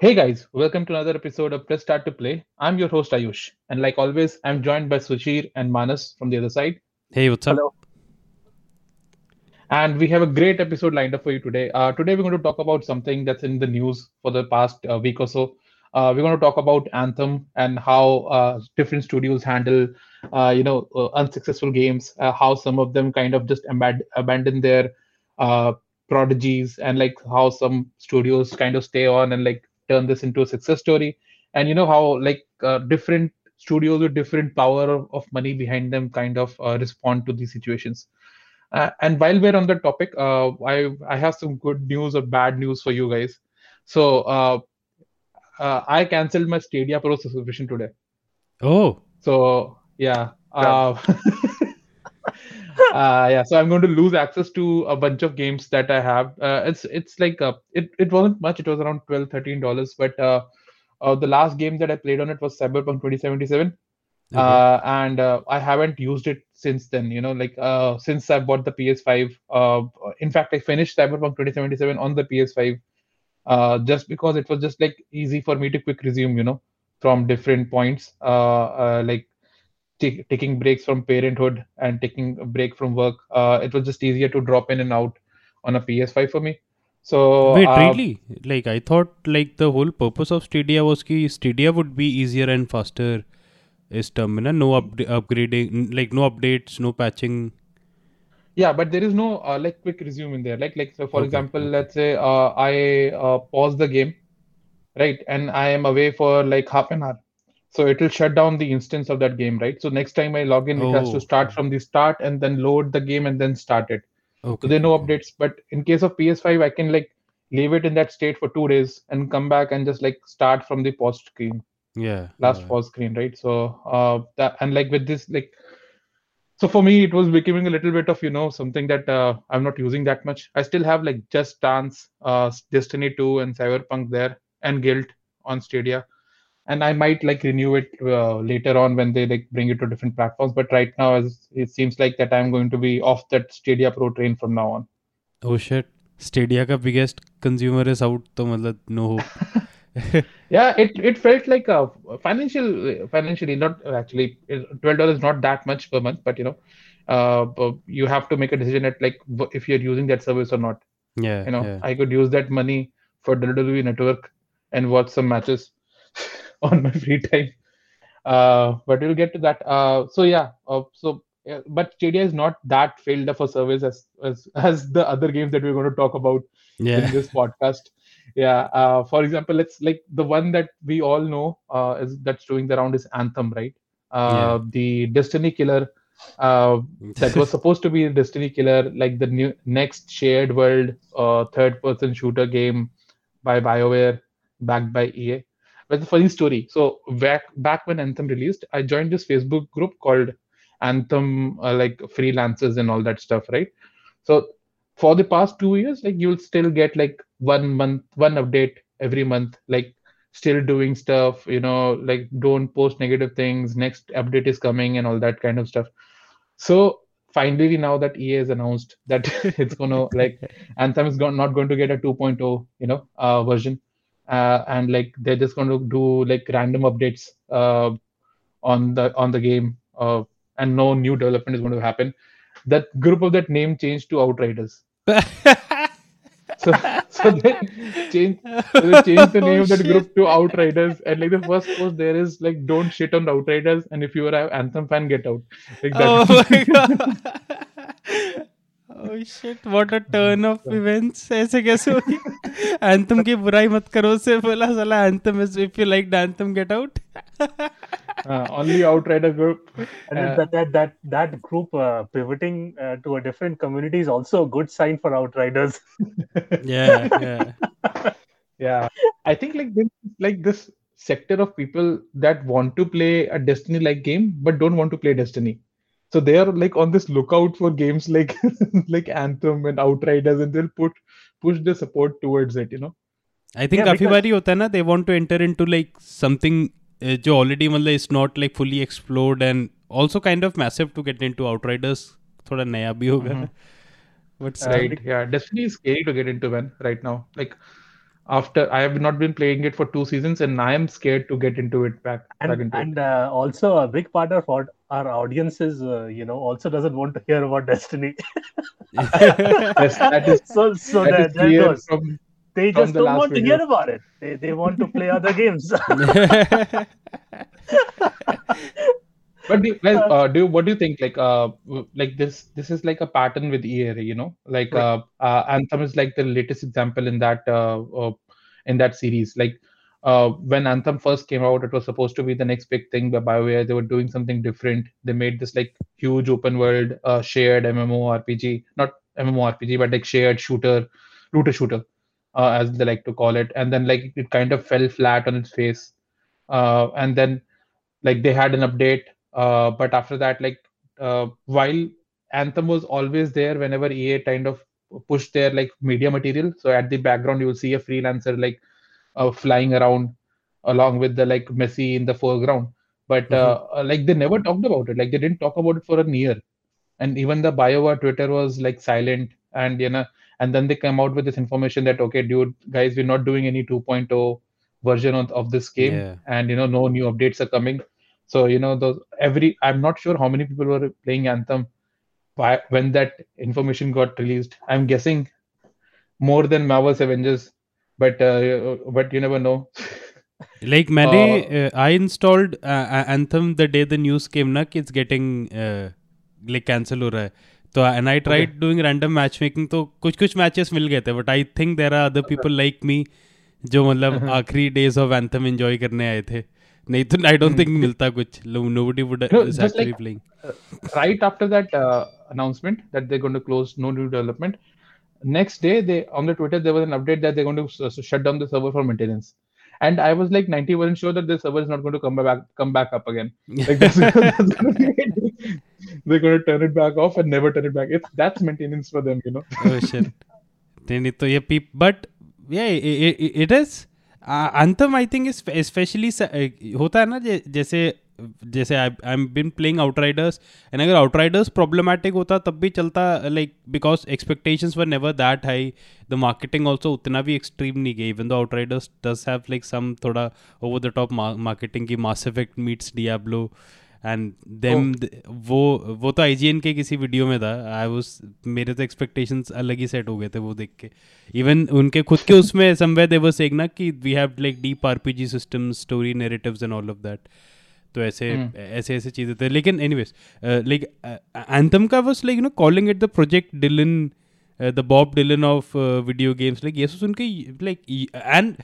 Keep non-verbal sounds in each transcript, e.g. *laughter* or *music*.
Hey guys, welcome to another episode of Press Start to Play. I'm your host Ayush, and like always, I'm joined by Sushir and Manas from the other side. Hey, what's up? Hello. And we have a great episode lined up for you today. Uh, today, we're going to talk about something that's in the news for the past uh, week or so. Uh, we're going to talk about Anthem and how uh, different studios handle, uh, you know, uh, unsuccessful games. Uh, how some of them kind of just aband- abandon their uh, prodigies, and like how some studios kind of stay on and like turn this into a success story. And you know how like uh, different studios with different power of, of money behind them kind of uh, respond to these situations. Uh, and while we're on the topic, uh, I I have some good news or bad news for you guys. So uh, uh, I canceled my Stadia Pro subscription today. Oh, So yeah, Yeah. *laughs* uh, yeah. So I'm going to lose access to a bunch of games that I have. Uh, it's it's like uh, it it wasn't much. It was around 12 13 dollars. But uh, uh, the last game that I played on it was Cyberpunk 2077 okay. uh, and uh, I haven't used it since then. You know, like uh, since I bought the PS5. Uh, in fact, I finished Cyberpunk 2077 on the PS5 uh, just because it was just like easy for me to quick resume. You know, from different points, uh, uh, like ta- taking breaks from parenthood and taking a break from work. Uh, it was just easier to drop in and out on a PS5 for me. So Wait, uh, really? Like I thought, like the whole purpose of Stadia was ki Stadia would be easier and faster. Is term, na? No up- upgrading, like no updates, no patching. Yeah, but there is no uh, like quick resume in there. Like like so for Okay, example, let's say uh, I uh, pause the game, right, and I am away for like half an hour. So it will shut down the instance of that game, right? So next time I log in, it has to Oh, start from the start and then load the game and then start it. okay. So there are no updates. But in case of PS5, I can like leave it in that state for two days and come back and just like start from the pause screen, Yeah, last yeah. pause screen, right? So uh that and like with this like so for me, it was becoming a little bit of you know something that uh, I'm not using that much. I still have like Just Dance, uh, Destiny 2, and Cyberpunk there, and Guild on Stadia, and I might like renew it uh, later on when they like bring it to different platforms. But right now, as it seems like that I'm going to be off that Stadia Pro train from now on. Oh shit! Stadia ka biggest consumer is out. So, matlab, no hope. *laughs* yeah, it, it felt like a financial financially not actually twelve dollars not that much per month, but you know, uh, you have to make a decision at like if you're using that service or not. Yeah, you know, yeah. I could use that money for WWE Network and watch some matches. *laughs* *laughs* on my free time. Uh but we'll get to that. Uh so yeah uh, so yeah, but Stadia is not that failed of a service as, as *laughs* as the other games that we're going to talk about in this podcast. Yeah uh for example let's like the one that we all know uh is that's doing the round is anthem right? Uh the destiny killer uh that was *laughs* supposed to be a Destiny killer, like the new next shared world uh, third person shooter game by BioWare, backed by EA. But the funny story. So back back when Anthem released, I joined this Facebook group called Anthem, uh, like freelancers and all that stuff, right? So for the past two years, like you'll still get like one month, one update every month, like still doing stuff, you know, like don't post negative things. Next update is coming and all that kind of stuff. So finally, we now that EA has announced that *laughs* it's gonna like *laughs* Anthem is go- not going to get a 2.0, you know, uh, version, uh, and like they're just going to do like random updates uh, on the on the game, uh, and no new development is going to happen. That group of that name changed to Outriders. *laughs* So so they changed so they changed the name oh of that shit. group to Outriders, and like the first post there is like "Don't shit on Outriders," and if you are an Anthem fan, get out. Like Oh my god. *laughs* Shit turn of events good sign for Outriders yeah I think this people that want to play a Destiny like game but don't want to play Destiny So they are like on this lookout for games like *laughs* like Anthem and Outriders, and they'll put push the support towards it. You know. I think Yeah, काफी because- बारी होता है ना they want to enter into like something uh, जो already मतलब is not like fully explored and also kind of massive to get into Outriders थोड़ा नया भी होगा Mhm. but still Right. Yeah. Destiny is scary to get into, man. Right now, like after I have not been playing it for two seasons, and I am scared to get into it back. And back into and uh, also a big part of our, our audience is uh, you know also doesn't want to hear about Destiny. *laughs* yes, that is so so that there, is there clear goes. from They just the don't last want to hear about it. They they want to play other games. *laughs* But do, well, uh, do you, what do you think? Like, uh, like this, this is like a pattern with EA, you know, like Right. uh, uh, Anthem is like the latest example in that, uh, uh, in that series. Like, uh, when Anthem first came out, it was supposed to be the next big thing by BioWare. They were doing something different. They made this like huge open world, uh, shared MMORPG, not MMORPG, but like shared shooter, looter shooter, uh, as they like to call it. And then like it kind of fell flat on its face. Uh, and then like they had an update uh, but after that like uh, while anthem was always there whenever ea kind of pushed their like media material so at the background you will see a freelancer like uh, flying around along with the like messi in the foreground. But uh, uh, like they never talked about it. Like they didn't talk about it for a year. And even the bioware twitter was like silent and you know and then they come out with this information that okay dude guys we're not doing any 2.0 version of, of this game. Yeah. and you know no new updates are coming. So you know those every i'm not sure how many people were playing anthem why, when that information got released. I'm guessing more than marvel's avengers but but you know like मैंने I installed Anthem the day the news came ना कि it's getting like cancel हो रहा है. तो and I tried doing random match making तो कुछ कुछ मैचेस मिल गए थे but I think there are other people like me जो मतलब *laughs* आखिरी डेज़ ऑफ़ एंथम एंजॉय करने आए थे. नहीं तो आई डोंट थिंक मिलता कुछ. Nobody would actually playing right after that announcement that they going to close no new development next day they on the twitter there was an update that they're going to s- s- shut down the server for maintenance and i was like 90% sure that the server is not going to come back come back up again like that's, that's *laughs* *laughs* gonna be it. they're going to turn it back off and never turn it back it's that's maintenance for them you know oh shit नहीं नहीं तो ये peop but yeah it, it, it is uh, anthem I think is especially स- uh, होता है ना जे- जैसे जैसे I I am been playing Outriders and अगर आउटराइडर्स प्रॉब्लमेटिक होता तब भी चलता like because expectations were never that high the marketing also उतना भी एक्सट्रीम नहीं गई even the Outriders does have like some थोड़ा ओवर द टॉप मार्केटिंग की Mass Effect meets Diablo and them वो वो तो IGN के किसी वीडियो में था. आई वाज मेरे तो एक्सपेक्टेशंस अलग ही सेट हो गए थे वो देख के. इवन उनके खुद के उसमें समवेयर दे वर सेइंग ना कि we have like deep RPG system story narratives and all of that तो ऐसे ऐसे ऐसे चीज़ें थे लेकिन एनीवेज लाइक एंथम का was like you know calling it the Project Dylan the Bob Dylan of video games like ये सुन के लाइक एंड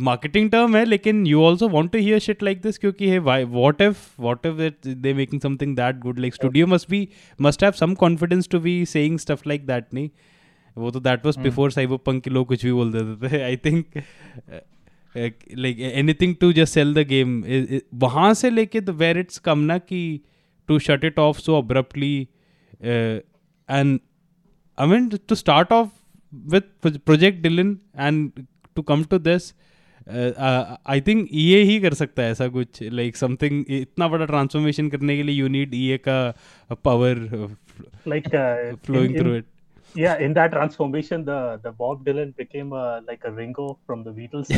मार्केटिंग टर्म है लेकिन you also want to hear shit like this क्योंकि है what if what if they making something that good like studio must be must have some confidence to be saying stuff like that नहीं? वो तो that was before Cyberpunk के लोग कुछ भी बोल देते थे I think like anything to just sell the game वहाँ से लेके द वेर इट्स कम ना कि to shut it off so abruptly and I mean to start off with Project Dylan and to come to this I think ये ही कर सकता है ऐसा कुछ. लाइक समथिंग इतना बड़ा ट्रांसफॉर्मेशन करने के लिए यू नीड ई का power flowing through it yeah in that transformation the the bob dylan became uh, like a ringo from the beatles.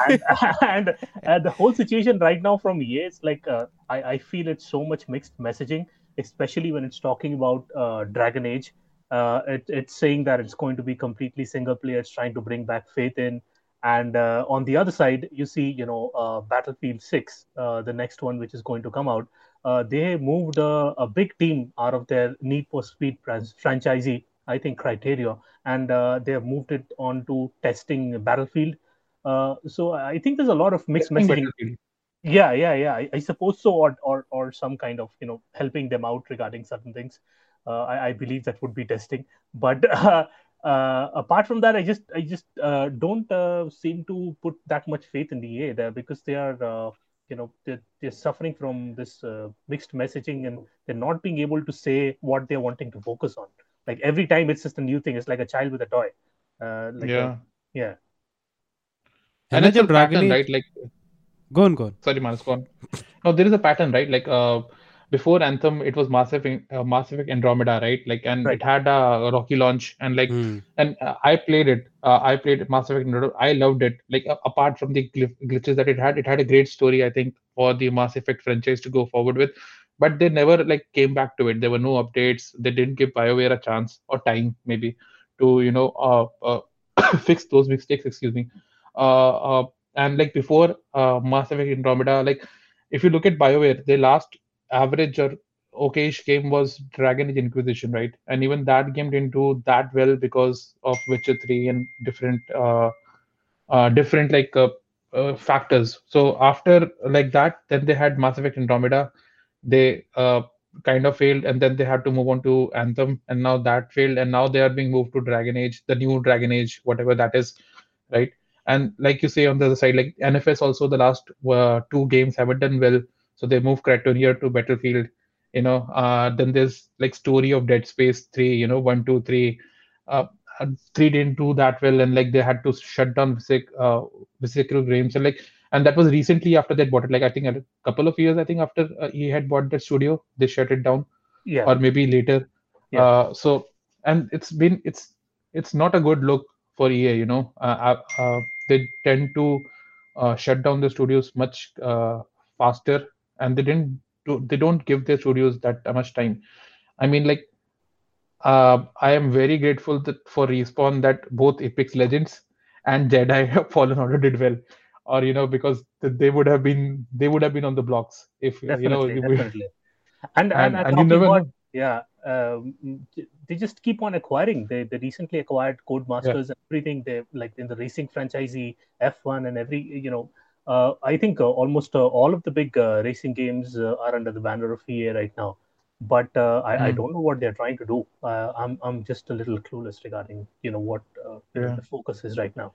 *laughs* And, and uh, the whole situation right now from EA is like uh, I, I feel it's so much mixed messaging especially when it's talking about uh, dragon age. Uh, it, it's saying that it's going to be completely single player it's trying to bring back faith in. And uh, on the other side you see you know uh, battlefield 6 uh, the next one which is going to come out uh, they moved uh, a big team out of their need for speed fran- franchisee I think Criterion, and uh, they have moved it on to testing Battlefield. Uh, so I think there's a lot of mixed messaging. Yeah, yeah, yeah. I, I suppose so, or, or or some kind of you know helping them out regarding certain things. Uh, I, I believe that would be testing. But *laughs* uh, uh, apart from that, I just I just uh, don't uh, seem to put that much faith in the EA there because they are. Uh, you know they're, they're suffering from this uh, mixed messaging and they're not being able to say what they're wanting to focus on like every time it's just a new thing it's like a child with a toy. Uh, like yeah. a, yeah. And it's a pattern Age... right? Like go on go on. sorry Manas, go on. No there is a pattern right? Like uh before anthem it was mass effect uh, mass effect andromeda right? Like and right. it had a rocky launch and like mm. and uh, i played it. Uh, i played mass effect andromeda. I loved it. Like apart from the glitches that it had it had a great story i think for the mass effect franchise to go forward with but they never like came back to it. There were no updates. They didn't give BioWare a chance or time, maybe, to you know, uh, uh *coughs* fix those mistakes. Excuse me. Uh, uh, and like before uh, Mass Effect Andromeda, like if you look at BioWare, their last average or okayish game was Dragon Age Inquisition, right? And even that game didn't do that well because of Witcher 3 and different uh, different like factors. So after like that, then they had Mass Effect Andromeda. They uh kind of failed, and then they had to move on to Anthem, and now that failed, and now they are being moved to Dragon Age, the new Dragon Age, whatever that is, right? And like you say on the other side, like NFS also the last uh, two games haven't done well, so they moved Criterion to Battlefield. You know, uh, then there's like story of Dead Space three. You know, one, two, three. Uh, uh, three didn't do that well, and like they had to shut down Visic, uh, Visceral Games, and like, and that was recently after they bought it. Like I think a couple of years, I think after uh, he had bought the studio, they shut it down Yeah. or maybe later. Yeah. Uh, so and it's been it's it's not a good look for EA. You know, uh, uh, uh, they tend to uh, shut down the studios much uh, faster, and they didn't do, they don't give their studios that much time. I mean, like uh, I am very grateful that for Respawn that both Apex Legends and Jedi *laughs* Fallen Order did well, or you know because they would have been they would have been on the blocks if you know definitely, you would- definitely. *laughs* And and, and, and you never about yeah, um, they just keep on acquiring. They they recently acquired Codemasters and everything. They like in the racing franchisee F1 and every you know. Uh, I think uh, almost uh, all of the big uh, racing games uh, are under the banner of EA right now. But uh, I, I Hmm. don't know what they're trying to do. Uh, I'm I'm just a little clueless regarding you know what uh, Yeah. the focus is right now.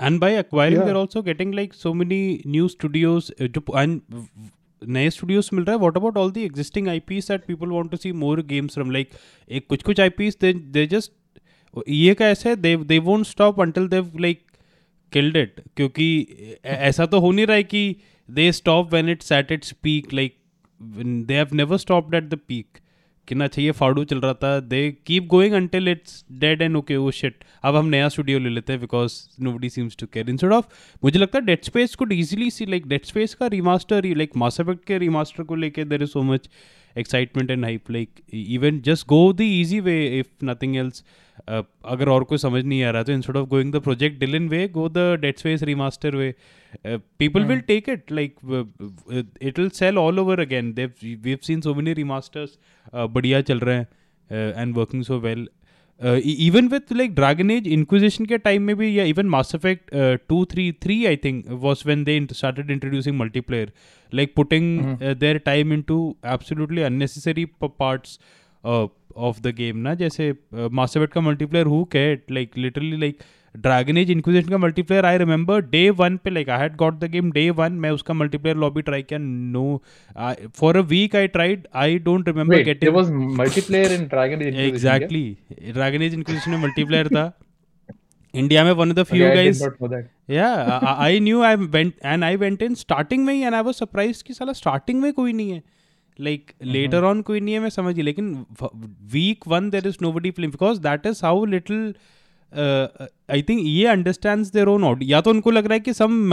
And by acquiring, yeah. they're also getting like so many new studios. Uh, and नए studios मिल रहा है what about all the existing I P that people want to see more games from like एक कुछ कुछ I P they just ये का ऐसा है they they won't stop until they've like killed it क्योंकि ऐसा तो हो नहीं रहा है कि they stop when it at it's peak like they have never stop at the peak कि ना चाहिए? फाड़ू चल रहा था। They keep going until it's dead and okay वो शिट अब हम नया स्टूडियो ले लेते हैं because nobody seems to care instead of मुझे लगता है Dead Space could easily see like Dead Space का रिमास्टर लाइक मास इफ़ेक्ट के रिमास्टर को लेके there is so much excitement and hype like even just go the easy way if nothing else अगर और कोई समझ नहीं आ रहा तो instead of going the Project Dylan way go the Dead Space remaster way people will take it like it will sell all over again they've seen so many remasters बढ़िया चल रहे हैं and working so well even with like Dragon Age Inquisition के time में भी या even Mass Effect two three three I think was when they started introducing multiplayer like putting their time into absolutely unnecessary parts of the game ना जैसे Mass Effect का multiplayer who cat like literally like Dragon Age Inquisition का multiplayer I remember day one पे like I had got the game day one मैं उसका multiplayer lobby try किया no for a week I tried I don't remember get it was multiplayer in Dragon Age exactly Dragon Age Inquisition में multiplayer था. India में one of the few guys या I knew I went and I went in starting में ही and I was surprise कि साला starting में कोई नहीं है. लाइक लेटर ऑन कोई नहीं है मैं समझ लेकिन week one there is nobody film because that is how little I think ये अंडरस्टैंड their ओन audience या तो उनको लग रहा है कि सम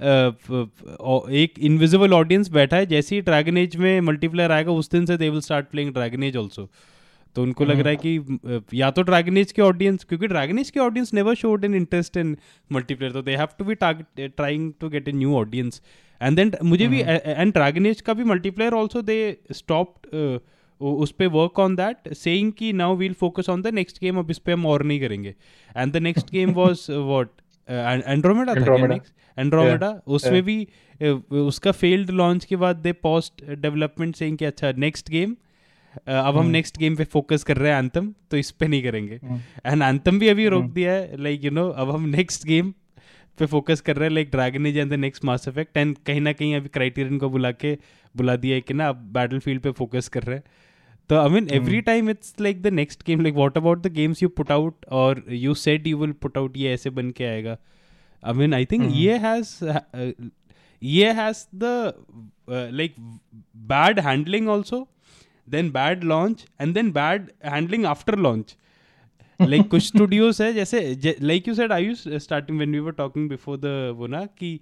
f- एक इनविजिबल ऑडियंस बैठा है जैसे ही ड्रैगन एज में मल्टीप्लेयर आएगा उस दिन से they will start playing Dragon Age also तो उनको लग रहा है कि या तो ड्रैगन एज के ऑडियंस क्योंकि ड्रैगन एज के audience never showed in interest in multiplayer तो they have to be trying to get a new audience and then मुझे भी एंड ड्रैगन एज का भी मल्टीप्लेयर ऑल्सो दे स्टॉप्ड उस पर वर्क ऑन दैट सेइंग कि now we'll focus on the next game अब इस पर हम और नहीं करेंगे। And the next game was what Andromeda था एंड्रोमेडा उसमें भी उसका फेल्ड लॉन्च के बाद दे पोस्ट डेवलपमेंट सेइंग कि अच्छा नेक्स्ट गेम अब हम नेक्स्ट गेम पे फोकस कर रहे हैं एंथम तो इस पे नहीं करेंगे। एंड एंथम भी अभी रोक दिया है लाइक यू नो अब हम नेक्स्ट गेम पे फोकस कर रहे हैं like Dragon is and the next Mass Effect and कहीं ना कहीं अभी क्राइटेरियन को बुला के बुला दिया है कि ना अब बैटल फ़ील्ड पे फोकस कर रहे हैं। So I mean, every mm. time it's like the next game. Like, what about the games you put out or you said you will put out? ये ऐसे बन के आएगा. I mean, I think mm. ये has uh, ये has the uh, like bad handling also, then bad launch and then bad handling after launch. Like कुछ studios है जैसे like you said, I used starting when we were talking before the वो ना कि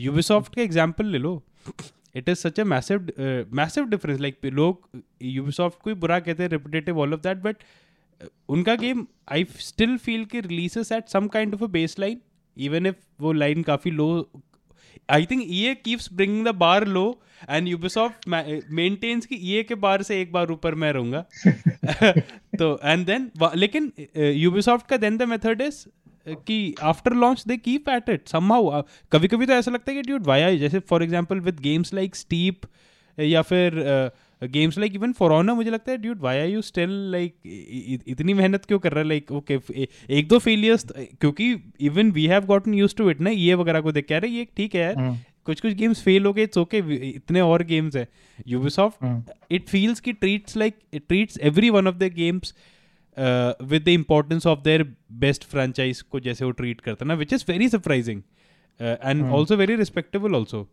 Ubisoft का example ले लो. It is such a massive massive difference like लोग Ubisoft को ही बुरा कहते हैं repetitive all of that but उनका गेम आई स्टिल फील कि releases at some kind of a baseline even if वो लाइन काफ़ी low I think a keeps bringing the bar low and Ubisoft maintains कि E A के बार से एक बार ऊपर मैं रहूँगा। *laughs* तो एंड देन लेकिन यूबीसॉफ्ट uh, का देन द मेथड इज़ कि after launch they keep at it somehow कभी कभी तो ऐसा लगता है कि ड्यूड वाया जैसे for example with games like Steep या फिर games like even For Honor मुझे लगता है dude why are you still like इतनी मेहनत क्यों कर रहा है? लाइक ओके एक दो फेलियर्स क्योंकि even we have gotten used to it ना? ये वगैरह को देख के रहे ये ठीक है यार। कुछ कुछ गेम्स फेल हो गए इट्स ओके इतने और गेम्स है। यूबीसॉफ्ट इट फील्स की treats like treats every one of the games with the importance of their best franchise को जैसे वो ट्रीट करता है ना which is very surprising and also very respectable also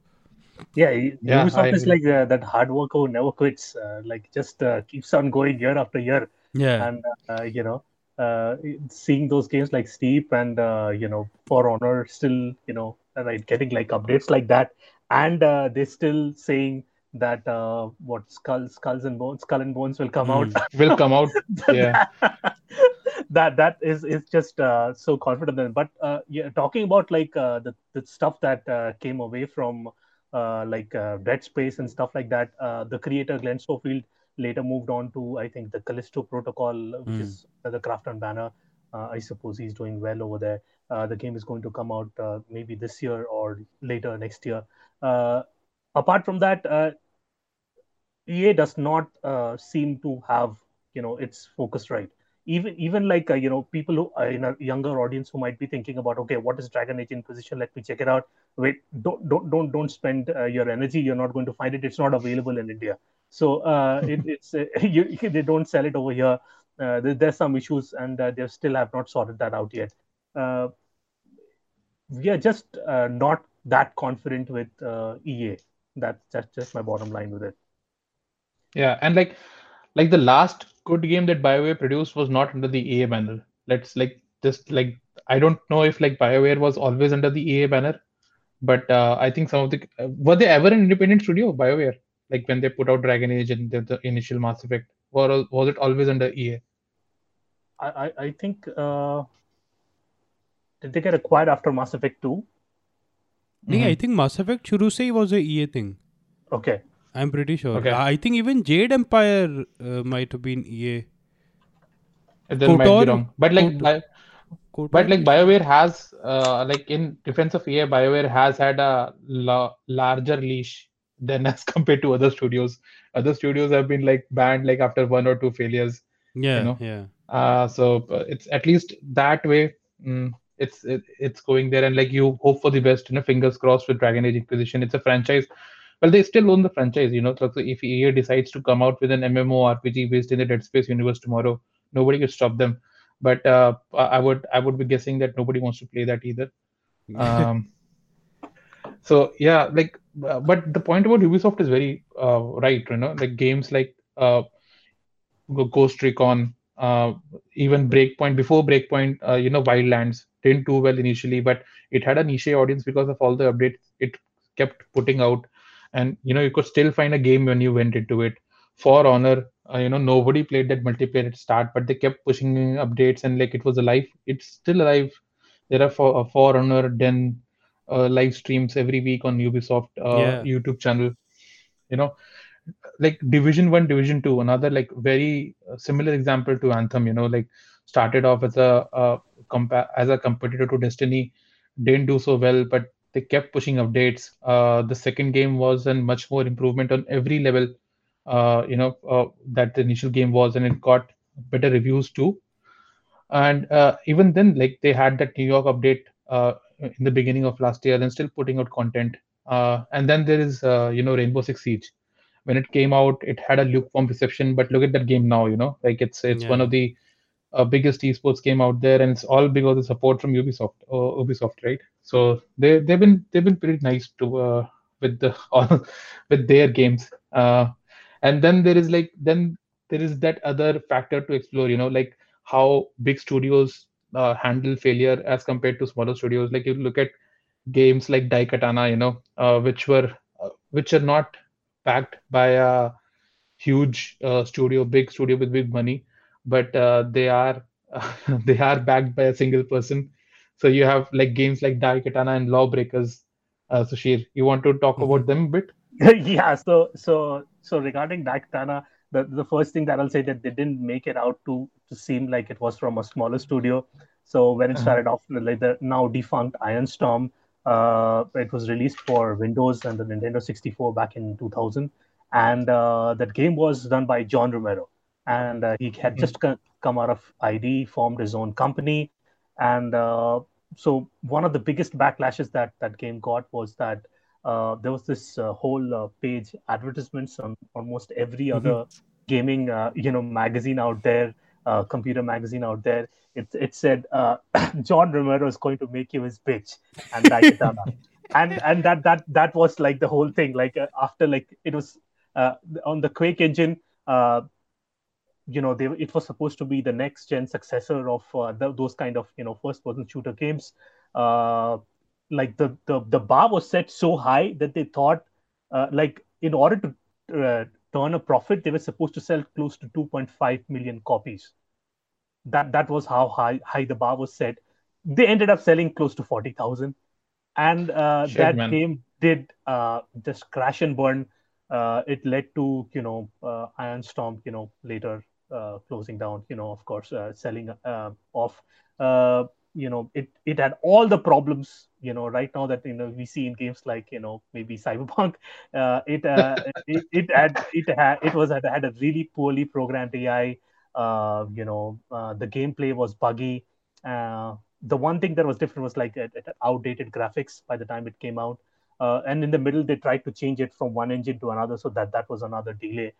yeah, yeah Ubisoft is like uh, that hard worker who never quits. Uh, like just uh, keeps on going year after year. Yeah, and uh, you know, uh, seeing those games like Steep and uh, you know For Honor still, you know, right, getting like updates like that, and they're still saying that what skulls, skulls and bones, skull and bones will come mm. out. will come out. *laughs* yeah. that that is is just so confident. Then. But yeah, talking about like the the stuff that came away from uh, like uh, Dead Space and stuff like that. Uh, the creator Glenn Schofield later moved on to I think the Callisto Protocol, which mm. is the Krafton banner. Uh, I suppose he's doing well over there. Uh, the game is going to come out uh, maybe this year or later next year. apart from that, EA does not seem to have you know its focus right. Even even like uh, you know people who are in a younger audience who might be thinking about okay what is dragon age inquisition let me check it out. Wait don't don't don't don't spend uh, your energy. You're not going to find it. It's not available in india. So uh, it, it's uh, *laughs* you, they don't sell it over here. Uh, there, there's some issues and uh, they still have not sorted that out yet. We are just not that confident with ea that's that's just my bottom line with it yeah and like like the last good game that BioWare produced was not under the EA banner. Let's like just like I don't know if like BioWare was always under the EA banner, but uh, I think some of the uh, were they ever an independent studio BioWare like when they put out Dragon Age and the, the initial Mass Effect, or was it always under EA? I I, I think uh, did they get acquired after Mass Effect two? No, mm-hmm. I think Mass Effect शुरू से was a EA thing. Okay. I'm pretty sure. Okay. I think even Jade Empire uh, might have been EA. Then might be wrong. But like, Kotor? but like BioWare has, uh, like in defense of EA, BioWare has had a la- larger leash than *laughs* as compared to other studios. Other studios have been like banned like after one or two failures. Yeah, you know? yeah. Uh, so uh, it's at least that way. Mm, it's it, it's going there, and like you hope for the best. You know, fingers crossed with Dragon Age Inquisition. It's a franchise well, they still own the franchise. You know, so if EA decides to come out with an MMO RPG based in the Dead Space universe tomorrow, nobody can stop them. But uh, I would I would be guessing that nobody wants to play that either. *laughs* Um, so yeah, like, uh, but the point about Ubisoft is very uh, right. You know, like games like uh, Ghost Recon, uh, even Breakpoint before Breakpoint, uh, you know, Wildlands didn't do well initially, but it had a niche audience because of all the updates it kept putting out and you know you could still find a game when you went into it. For honor uh, you know nobody played that multiplayer at start but they kept pushing updates and like it was alive. It's still alive. There are for, uh, for honor then uh, live streams every week on ubisoft uh, yeah. youtube channel you know. Like division 1 division 2 another like very uh, similar example to anthem you know like started off as a uh, compa- as a competitor to destiny didn't do so well but they kept pushing updates. Uh, the second game was a much more improvement on every level, uh, you know, uh, that the initial game was, and it got better reviews too. And uh, even then, like they had that New York update uh, in the beginning of last year, and still putting out content. Uh, and then there is, you know, Rainbow Six Siege. When it came out, it had a lukewarm reception, but look at that game now. You know, like it's it's yeah. one of the uh, biggest esports game out there, and it's all because of support from Ubisoft. Uh, Ubisoft, right? So they they've been they've been pretty nice to uh, with the *laughs* all, with their games. Uh, and then there is like then there is that other factor to explore. You know, like how big studios uh, handle failure as compared to smaller studios. Like you look at games like Daikatana, you know, uh, which were uh, which are not backed by a huge uh, studio, big studio with big money, but uh, they are *laughs* they are backed by a single person. So you have like games like Daikatana and Lawbreakers. Uh, Sushir, you want to talk mm-hmm. about them a bit? *laughs* yeah. So so so regarding Daikatana, the the first thing that I'll say that they didn't make it out to to seem like it was from a smaller studio. So when it uh-huh. started uh-huh. off, like the now defunct Ion Storm, uh, it was released for Windows and the Nintendo 64 back in 2000, and uh, that game was done by John Romero, and uh, he had mm-hmm. just come out of ID, formed his own company, and uh, so one of the biggest backlashes that that game got was that uh, there was this uh, whole uh, page advertisements on almost every mm-hmm. other gaming uh, you know magazine out there uh, computer magazine out there it, it said uh, *coughs* john romero is going to make you his bitch and *laughs* and and that that that was like the whole thing like after like it was on the quake engine you know they, it was supposed to be the next gen successor of the, those kind of you know first person shooter games. Like the, the the bar was set so high that they thought uh, like in order to uh, turn a profit they were supposed to sell close to 2.5 million copies. That that was how high high the bar was set. They ended up selling close to 40000 and uh, Shit, that man. game did uh, just crash and burn. Uh, it led to you know uh, ion storm you know later closing down you know of course selling off. You know it it had all the problems you know right now that you know we see in games like you know maybe cyberpunk. *laughs* Uh, it, uh, it it had it had it was had, had a really poorly programmed ai uh, you know uh, the gameplay was buggy. Uh, the one thing that was different was like it, it outdated graphics by the time it came out. Uh, and in the middle they tried to change it from one engine to another so that that was another delay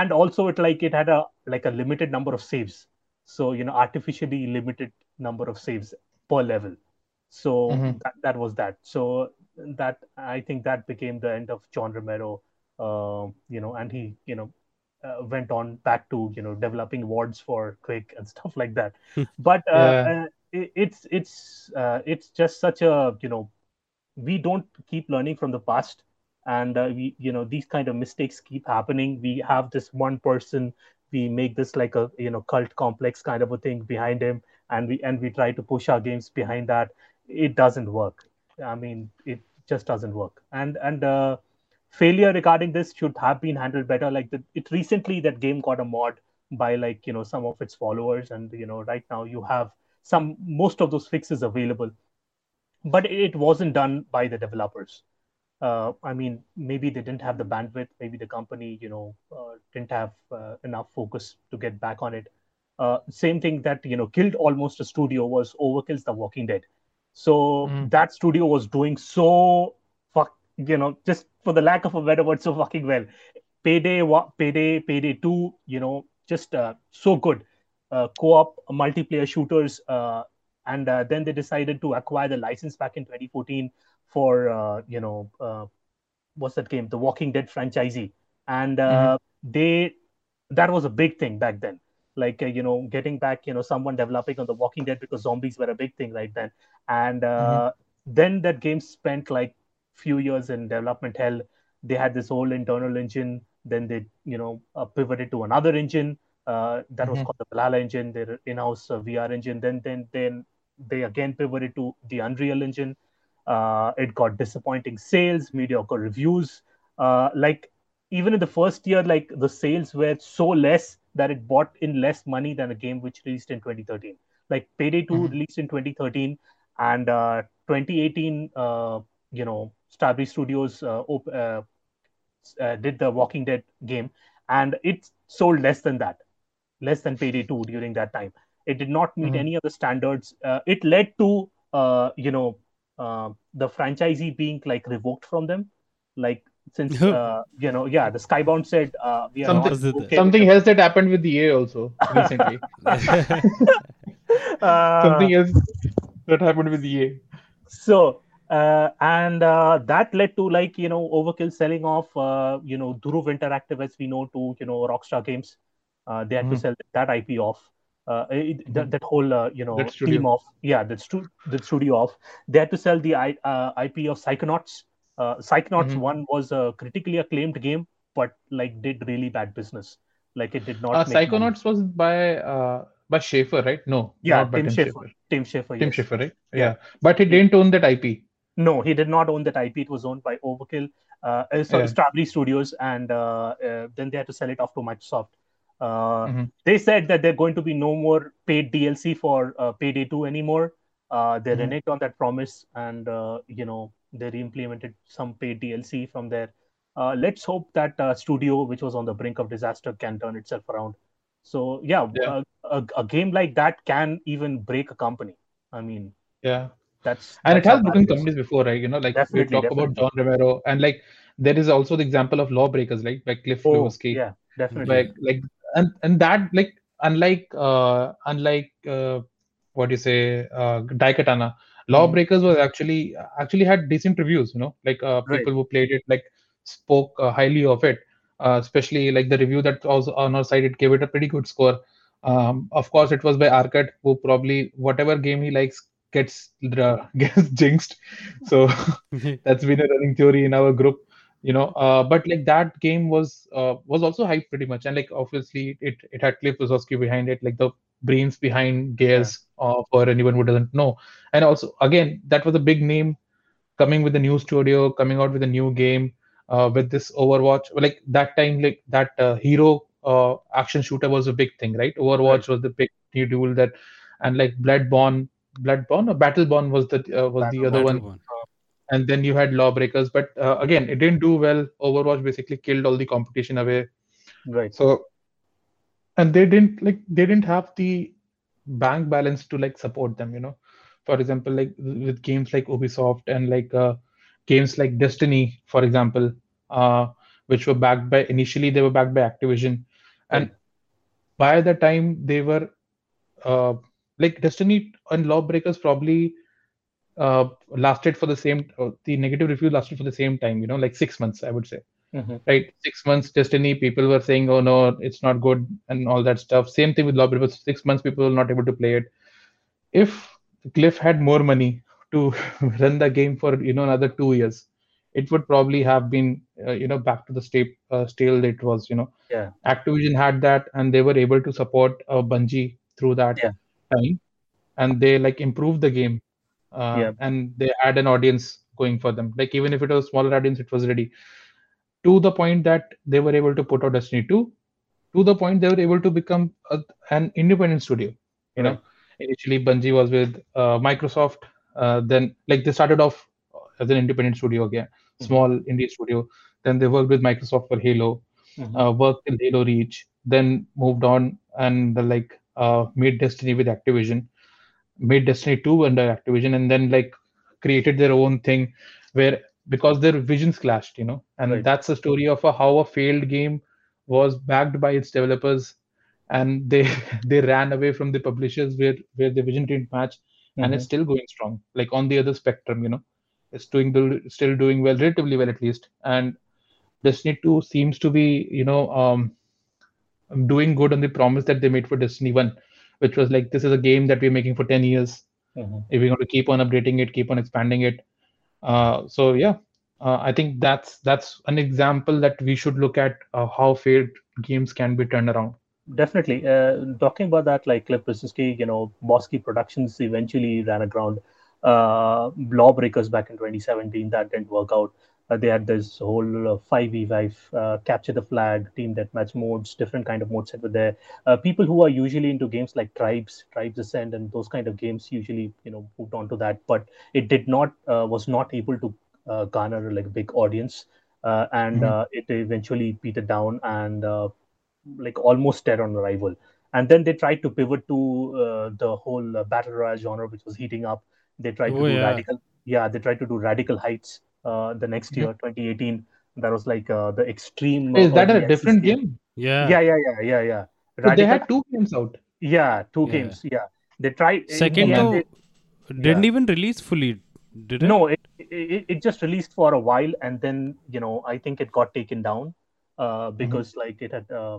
and also it like it had a like a limited number of saves. So you know artificially limited number of saves per level. So mm-hmm. that, that was that. So that i think that became the end of john romero uh, you know and he you know uh, went on back to you know developing wards for Quake and *laughs* stuff like that. But uh, yeah. Uh, it, it's it's uh, it's just such a you know we don't keep learning from the past and uh, we you know these kind of mistakes keep happening. We have this one person we make this like a you know cult complex kind of a thing behind him and we and we try to push our games behind that. It doesn't work. I mean it just doesn't work. And and uh, failure regarding this should have been handled better. Like the, it recently that game got a mod by like you know some of its followers. And you know right now you have some most of those fixes available. But it wasn't done by the developers uh, I mean, maybe they didn't have the bandwidth. Maybe the company, you know, uh, didn't have uh, enough focus to get back on it. Uh, same thing that you know killed almost a studio was Overkill's The Walking Dead. So mm. that studio was doing so fuck, you know, just for the lack of a better word, so fucking well. Payday, Payday, Payday Two, you know, just uh, so good. Uh, co-op multiplayer shooters, and then they decided to acquire the license back in 2014 for uh, you know uh, what's that game, the Walking Dead franchisee, and uh, mm-hmm. they that was a big thing back then. Like uh, you know, getting back you know someone developing on the Walking Dead because zombies were a big thing right then, and uh, mm-hmm. then that game spent like few years in development hell. They had this whole internal engine. Then they you know uh, pivoted to another engine that mm-hmm. was called the Valhalla engine, their in-house VR engine. Then then then they again pivoted to the Unreal engine uh, it got disappointing sales, mediocre reviews. Uh, like even in the first year, like the sales were so less that it bought in less money than a game which released in 2013. Like Payday 2 mm-hmm. released in 2013, and uh, 2018, uh, you know, Starbreeze Studios uh, op- uh, did the Walking Dead game, and it sold less than that, less than Payday 2 during that time. It did not meet mm-hmm. any of the standards. it led to, you know, uh, the franchisee being like revoked from them like since uh, you know yeah the skybound said uh, we are something, okay something else that happened with the EA also recently *laughs* *laughs* uh, something else that happened with the EA so uh, and uh, that led to like you know overkill selling off uh, you know Dhruv Interactive as we know to you know Rockstar Games. Uh, they had Mhm. to sell that IP off. Uh, it, that, Mhm. that whole uh, you know team of yeah that stu- the studio off. They had to sell the I, uh, IP of Psychonauts. Uh, Psychonauts Mhm. one was a critically acclaimed game, but like did really bad business. Like it did not. Uh, make money. Psychonauts was by uh, by Schafer, right? No, Yeah, not by Tim Tim Schafer. Schafer. Tim Schafer. Tim yes. Schafer, right? Yeah. Yeah. but he didn't own that IP. No, he did not own that IP. It was owned by Overkill, uh, uh, sorry, Yeah. Starbreeze Studios, and uh, uh, then they had to sell it off to Microsoft. Uh, Mhm. They said that they're going to be no more paid DLC for uh, Payday 2 anymore. Uh, they Mhm. reneged on that promise, and uh, you know they re-implemented some paid DLC from there. Uh, let's hope that uh, studio, which was on the brink of disaster, can turn itself around. So yeah, Yeah. A, a, a game like that can even break a company. I mean, Yeah. that's and it that's how has broken companies before, right? You know, like Definitely, we talk about definitely. John Romero, and like there is also the example of Lawbreakers, like by Cliff Oh, yeah, definitely. like like and and that like unlike uh unlike uh what do you say uh daikatana Hmm. lawbreakers was actually actually had decent reviews you know? Like uh Right. people who played it like spoke uh, highly of it. Uh, especially like the review that was on our side it gave it a pretty good score. Um of course it was by arcade who probably whatever game he likes gets uh, *laughs* gets jinxed. So *laughs* that's been a running theory in our group you know uh, but like that game was uh, was also hyped pretty much. And like obviously it it had cliff Bleszinski behind it like the brains behind gears uh, for anyone who doesn't know. And also again that was a big name coming with a new studio coming out with a new game uh, with this overwatch. Like that time like that uh, hero uh, action shooter was a big thing right? Overwatch was the big new duel that and like bloodborne bloodborne or battleborn was the uh, was the other one. And then you had lawbreakers. But uh, again it didn't do well. Overwatch basically killed all the competition away. Right. so and they didn't like they didn't have the bank balance to like support them you know. For example like with games like ubisoft and like uh, games like destiny for example uh, which were backed by initially they were backed by activision. And Right. by the time they were uh, like destiny and lawbreakers probably uh, lasted for the same uh, the negative review lasted for the same time you know like six months i would say Mhm. right six months destiny people were saying oh no it's not good and all that stuff same thing with lawbreakers six months people were not able to play it if cliff had more money to *laughs* run the game for you know another two years it would probably have been uh, you know back to the state uh, stale it was you know Yeah. activision had that and they were able to support uh, bungie through that Yeah. time and they like improved the game uh, Yeah. and they had an audience going for them like even if it was a smaller audience it was ready to the point that they were able to put out destiny 2 to the point they were able to become a, an independent studio you know initially bungie was with uh, microsoft uh, then like they started off as an independent studio again Mhm. small indie studio then they worked with microsoft for halo Mhm. uh, worked in Halo Reach, then moved on and like uh, made Destiny with Activision, made Destiny 2 under Activision, and then like created their own thing where because their visions clashed, you know, and Right. that's a story of a, how a failed game was backed by its developers and they *laughs* they ran away from the publishers where where the vision didn't match and it's Mhm. still going strong like on the other spectrum you know it's doing the still doing well relatively well at least and destiny 2 seems to be you know um doing good on the promise that they made for destiny 1 which was like this is a game that we're making for 10 years Mhm. if we're going to keep on updating it keep on expanding it uh, so yeah uh, i think that's that's an example that we should look at uh, how failed games can be turned around Definitely. Uh, talking about that, like Cliff Bleszinski, you know, Boss Key Productions eventually ran aground. Uh, Lawbreakers back in 2017, that didn't work out. Uh, they had this whole uh, 5v5 uh, capture the flag, team deathmatch modes, different kind of modes that were there. Uh, people who are usually into games like Tribes, Tribes Ascend, and those kind of games usually, you know, moved on to that. But it did not, uh, was not able to uh, garner like a big audience. Uh, and Mhm. uh, it eventually petered down and uh, like almost dead on arrival. And then they tried to pivot to uh, the whole uh, battle royale genre, which was heating up. They tried to Oh, do yeah. radical, yeah, they tried to do radical heights uh, the next year, 2018. That was like uh, the extreme. is that a different access game Yeah. Yeah, yeah, yeah, yeah, yeah. so they had two games out yeah, two Yeah. games. Yeah, they tried. in the Second end, though they- didn't yeah. even release fully. Did it? No, it, it it just released for a while, and then you know I think it got taken down uh, Mm-hmm. because like it had uh,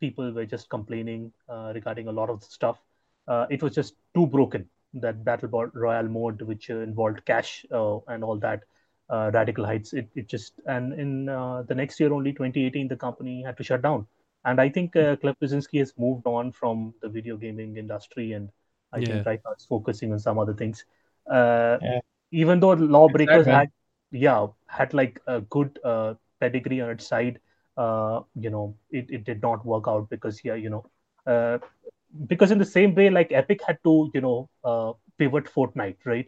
people were just complaining uh, regarding a lot of the stuff. Uh, it was just too broken. That battle royale mode, which uh, involved cash uh, and all that, uh, radical heights. It it just and in uh, the next year only 2018, the company had to shut down. And I think uh, Cliff has moved on from the video gaming industry, and I Yeah. think right now it's focusing on some other things. Uh, Yeah. Even though Lawbreakers had, yeah, had like a good uh, pedigree on its side, uh, you know, it, it did not work out because yeah, you know, uh, because in the same way, like Epic had to, you know, uh, pivot Fortnite, right?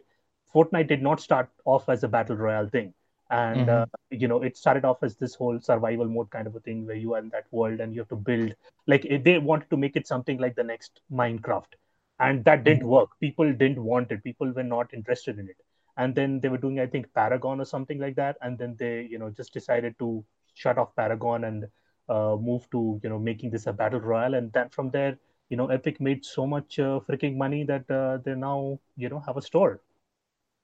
Fortnite did not start off as a battle royale thing, and Mhm. uh, you know, it started off as this whole survival mode kind of a thing where you are in that world and you have to build. Like it, they wanted to make it something like the next Minecraft, and that didn't work. People didn't want it. People were not interested in it. And then they were doing, I think, Paragon or something like that, and then they, you know, just decided to shut off Paragon and uh, move to, you know, making this a battle royale. And then from there, you know, Epic made so much uh, freaking money that uh, they now, you know, have a store.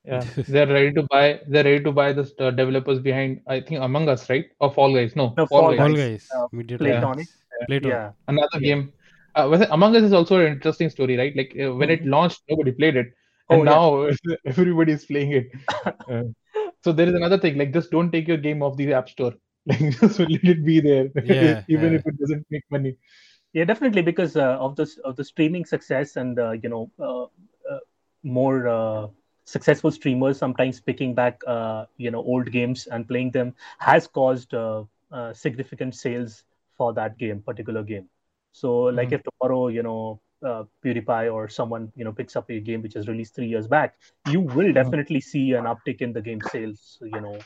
Yeah, *laughs* they're ready to buy. They're ready to buy the uh, developers behind. I think Among Us, right? Or Fall Guys? No, No, Fall Fall Guys. Fall Guys. Guys. Uh, Media Playtonic. Playtonic. Yeah, Another Yeah. game. Uh, was it- Among Us is also an interesting story, right? Like uh, when it Mhm. launched, nobody played it, Oh, and yeah. now *laughs* everybody is playing it. *laughs* Uh, so there is another thing. Like just don't take your game off the app store. Like just let it be there, Yeah, even yeah. if it doesn't make money. yeah definitely because uh, of this of the streaming success and uh, you know uh, uh, more uh, successful streamers sometimes picking back uh, you know old games and playing them has caused uh, uh, significant sales for that game particular game. So like Mhm. if tomorrow you know uh, pewdiepie or someone you know picks up a game which is released three years back you will definitely see an uptick in the game sales you know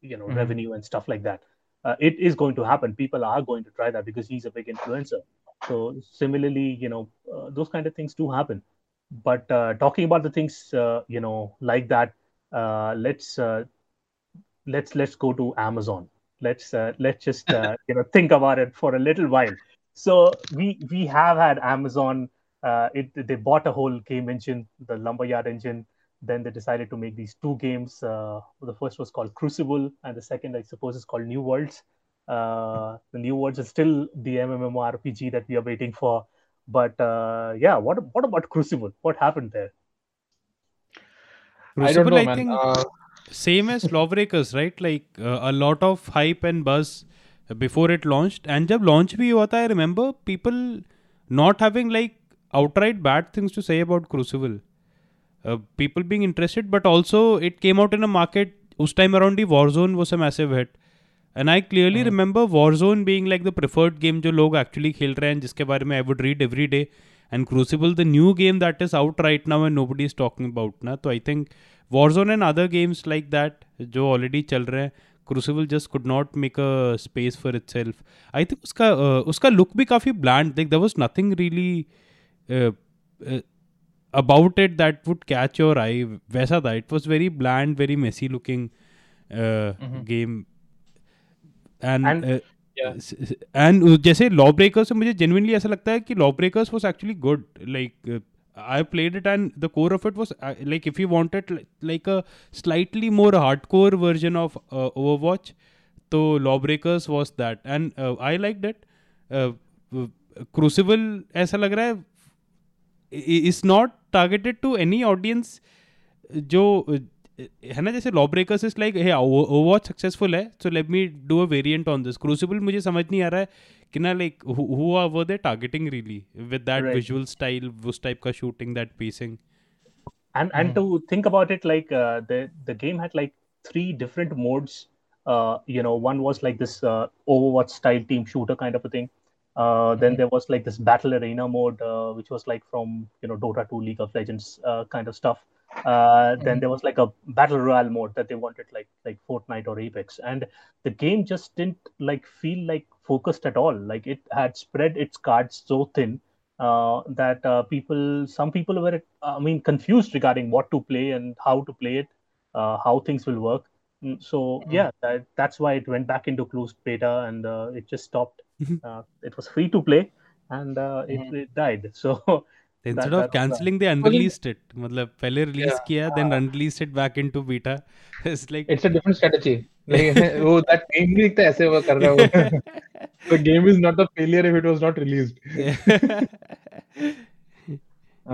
you know Mhm. revenue and stuff like that. Uh, it is going to happen. People are going to try that because he's a big influencer. So similarly you know uh, those kind of things do happen but uh, talking about the things uh, you know like that uh, let's uh, let's let's go to amazon. Let's uh, let's just uh, *laughs* you know think about it for a little while. So we we have had amazon uh, it they bought a whole game engine the lumberyard engine. Then they decided to make these two games. Uh, the first was called crucible and the second i suppose is called new worlds. Uh, the new worlds is still the mmorpg that we are waiting for but uh, yeah what what about crucible what happened there I don't Crucible, know, I man. think, Uh, same as Lawbreakers, right? Like uh, a lot of hype and buzz before it launched. And जब launch भी हुआ था, I remember people not having like outright bad things to say about Crucible. Uh, people being interested, but also it came out in a market. उस time around the Warzone was a massive hit. and I clearly remember Warzone being like the preferred game जो लोग actually खेल रहे हैं जिसके बारे में I would read every day and Crucible the new game that is out right now and nobody is talking about ना तो I think Warzone and other games like that जो ऑलरेडी चल रहे हैं Crucible just could not make a space for itself I think उसका uh, उसका look भी काफ़ी ब्लैंड देख the was nothing really about it that would catch your eye वैसा था. It was very bland very messy looking game game. And, And- uh, Yeah. And जैसे law breakers मुझे genuinely ऐसा लगता है कि Lawbreakers was actually good like I played it and the core of it was uh, like if you wanted li- like a slightly more hardcore version of uh, Overwatch, so Lawbreakers was that and uh, I liked it. Uh, uh, Crucible ऐसा लग रहा है is not targeted to any audience जो uh, है ना जैसे Lawbreakers is like hey Overwatch successful है so let me do a variant on this Crucible मुझे समझ नहीं आ रहा है कि ना like who are were they targeting really with that. Visual style उस टाइप का shooting that pacing and and to think about it like uh, the the game had like three different modes uh, you know one was like this uh, overwatch style team shooter kind of a thing uh, then there was like this battle arena mode uh, which was like from you know dota 2 league of legends uh, kind of stuff uh, then there was like a battle royale mode that they wanted like like fortnite or apex and the game just didn't like feel like focused at all like it had spread its cards so thin uh, that uh, people, some people were, I mean, confused regarding what to play and how to play it, uh, how things will work. Mm, So yeah, that, that's why it went back into closed beta and uh, it just stopped. Uh, it was free to play and uh, it, it died. *laughs* So instead that, of canceling they unreleased it. matlab pehle release yeah, kiya then unreleased it back into beta. *laughs* It's like it's a different strategy. Like *laughs* that game bhi dikhta aise wo kar raha ho the game is not a failure if it was not released. *laughs*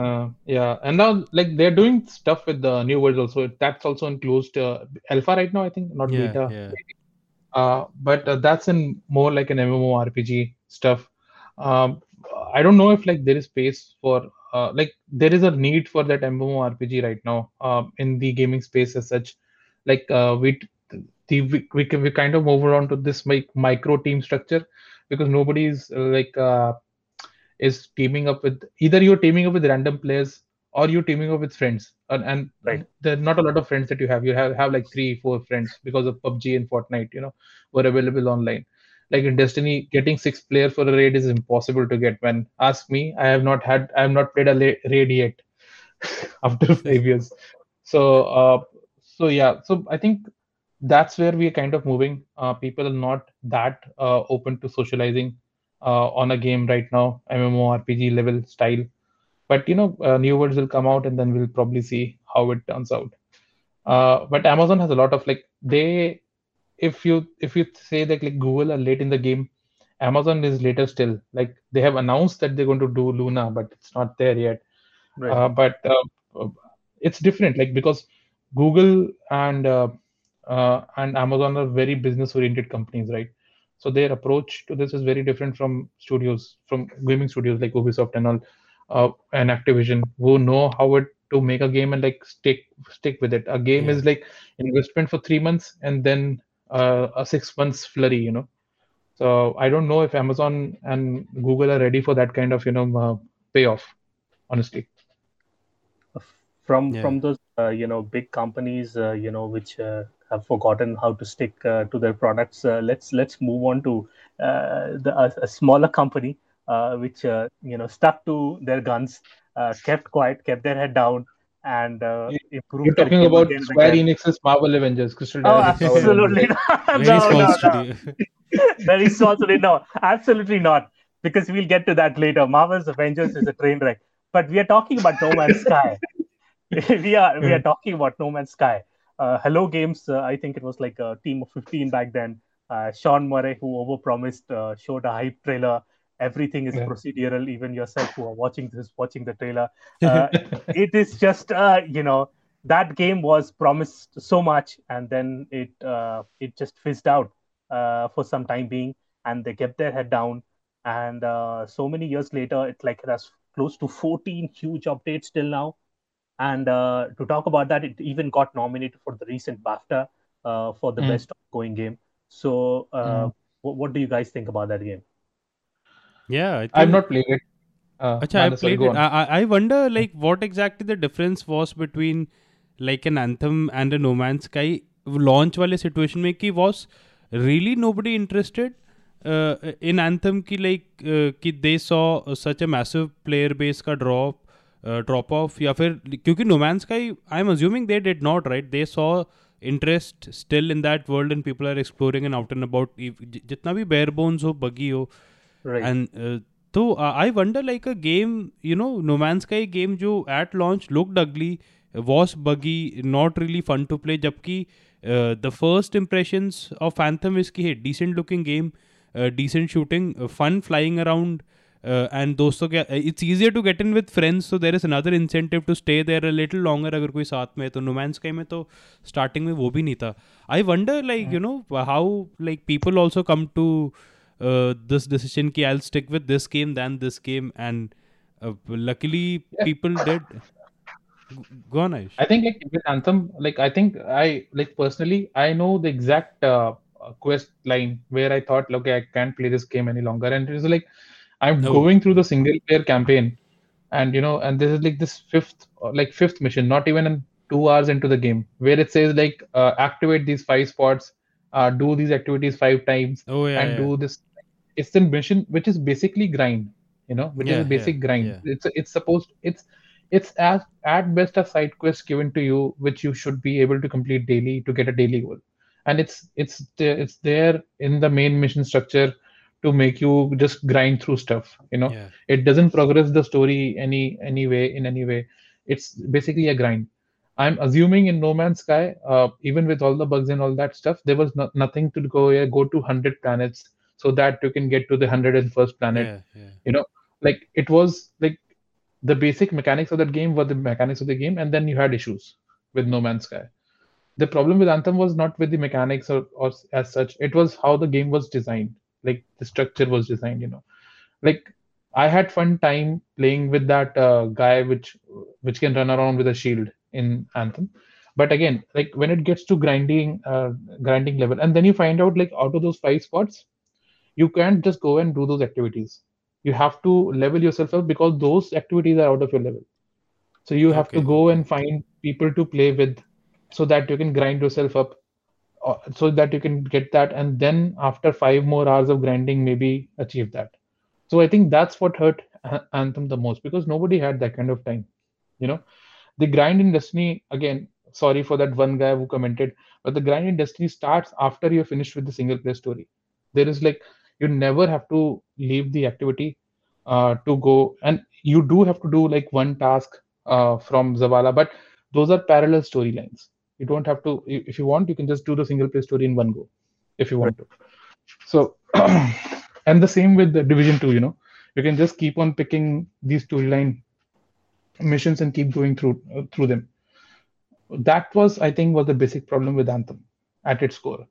Uh, yeah. And now like they're doing stuff with the new worlds also. That's also in closed uh, alpha right now i think not yeah, beta. yeah. Uh, but uh, that's in more like an mmorpg stuff. Um, I don't know if like there is space for uh, like there is a need for that MMORPG right now um, in the gaming space as such. Like uh, we the we, we we kind of move on to this like micro team structure because nobody is uh, like uh, is teaming up with either you're teaming up with random players or you're teaming up with friends and, and Right. there are not a lot of friends that you have you have have like three four friends because of pubg and fortnite you know were available online like in destiny getting six player for a raid is impossible to get. When ask me i have not had i have not played a la- raid yet *laughs* after *laughs* five years. So uh so yeah. So i think that's where we are kind of moving. Uh, people are not that uh, open to socializing uh, on a game right now mmorpg level style. But you know uh, new worlds will come out and then we'll probably see how it turns out. Uh, but amazon has a lot of like they if you if you say that like google are late in the game amazon is later still like they have announced that they're going to do luna but it's not there yet Right. uh, but uh, it's different like because google and uh, uh, and amazon are very business oriented companies right so their approach to this is very different from studios from gaming studios like ubisoft and all uh, and activision who know how it to make a game and like stick stick with it a game Yeah. is like investment for three months and then uh, a six months flurry you know so i don't know if amazon and google are ready for that kind of you know uh, payoff honestly from Yeah. from those uh, you know big companies uh, you know which uh, have forgotten how to stick uh, to their products uh, let's let's move on to uh, the a, a smaller company uh, which uh, you know stuck to their guns uh, kept quiet kept their head down and uh, improved You're talking about Square again. Enix's Marvel Avengers, Crystal oh Dynamics Marvel absolutely not. very no, small no, no. *laughs* very small studio. No, absolutely not. Because we'll get to that later. Marvel's Avengers is a train wreck. But we are talking about No Man's Sky. *laughs* we are we are talking about No Man's Sky. Uh, Hello Games, uh, I think it was like a team of 15 back then. Uh, Sean Murray, who overpromised, uh, showed a hype trailer. Everything is Yeah. procedural. Even yourself, who are watching this, watching the trailer, *laughs* uh, it is just uh, you know that game was promised so much, and then it uh, it just fizzed out uh, for some time being, and they kept their head down. And uh, so many years later, it like it has close to 14 huge updates till now. And uh, to talk about that, it even got nominated for the recent BAFTA uh, for the Mm. best ongoing game. So, uh, Mm. what, what do you guys think about that game? yeah I I've think- not played it. Uh, Acha, I Manas, sorry, played go it. on. I, I I wonder like what exactly the difference was between like an Anthem and a No Man's Sky launch वाले situation में कि was really nobody interested uh, in Anthem की like uh, कि they saw such a massive player base का drop uh, drop off या फिर क्योंकि No Man's Sky I'm assuming they did not right they saw interest still in that world and people are exploring and out and about if- j- जितना भी bare bones हो buggy हो and uh, so uh, i wonder like a game you know no man's sky game jo at launch looked ugly was buggy not really fun to play jabki uh, the first impressions of anthem is ki hey, decent looking game decent shooting fun flying around and those ke, it's easier to get in with friends so there is another incentive to stay there a little longer agar koi saath mein hai to no man's sky mein to starting mein wo bhi nahi tha i wonder like you know how like people also come to uh, this decision ki I'll stick with this game than this game and uh, luckily Yeah. people did go on Ayush. I think like with Anthem, like I think I like personally, I know the exact uh, quest line where I thought, okay, I can't play this game any longer, and it was like I'm Oh. going through the single player campaign, and you know, and this is like this fifth, uh, like fifth mission, not even in two hours into the game, where it says like uh, activate these five spots, uh, do these activities five times, oh yeah, and yeah. do this. It's the mission which is basically grind, you know, which Yeah, is a yeah, basic grind. yeah. It's it's supposed it's it's as at best a side quest given to you which you should be able to complete daily to get a daily goal and it's it's it's there in the main mission structure to make you just grind through stuff you know Yeah. it doesn't progress the story any any way in any way it's basically a grind i'm assuming in no man's sky uh, even with all the bugs and all that stuff there was no, nothing to go yeah, go to 100 planets so that you can get to the 101st planet Yeah. Yeah. like it was like the basic mechanics of that game were the mechanics of the game and then you had issues with no man's sky. The problem with anthem was not with the mechanics or, or as such. It was how the game was designed. Like the structure was designed you know? Like i had fun time playing with that uh, guy which which can run around with a shield in anthem. But again like when it gets to grinding uh, grinding level and then you find out like out of those five spots you can't just go and do those activities. You have to level yourself up because those activities are out of your level. So you have to go and find people to play with so that you can grind yourself up uh, so that you can get that and then after five more hours of grinding maybe achieve that. So i think that's what hurt anthem the most because nobody had that kind of time you know. The grind in destiny again sorry for that one guy who commented but the grind in destiny starts after you're finished with the single player story. There is like you never have to leave the activity uh, to go. And you do have to do like one task uh, from zavala but those are parallel storylines. You don't have to if you want you can just do the single player story in one go if you want to. So *clears throat* and the same with the division 2 you know. You can just keep on picking these storyline missions and keep going through uh, through them. That was i think was the basic problem with anthem at its core.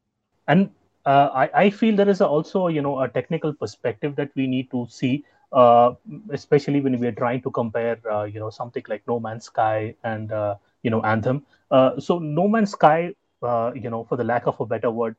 And uh, I, I feel there is also you know a technical perspective that we need to see uh, especially when we are trying to compare uh, you know something like no man's sky and uh, you know anthem. Uh, so no man's sky you know for the lack of a better word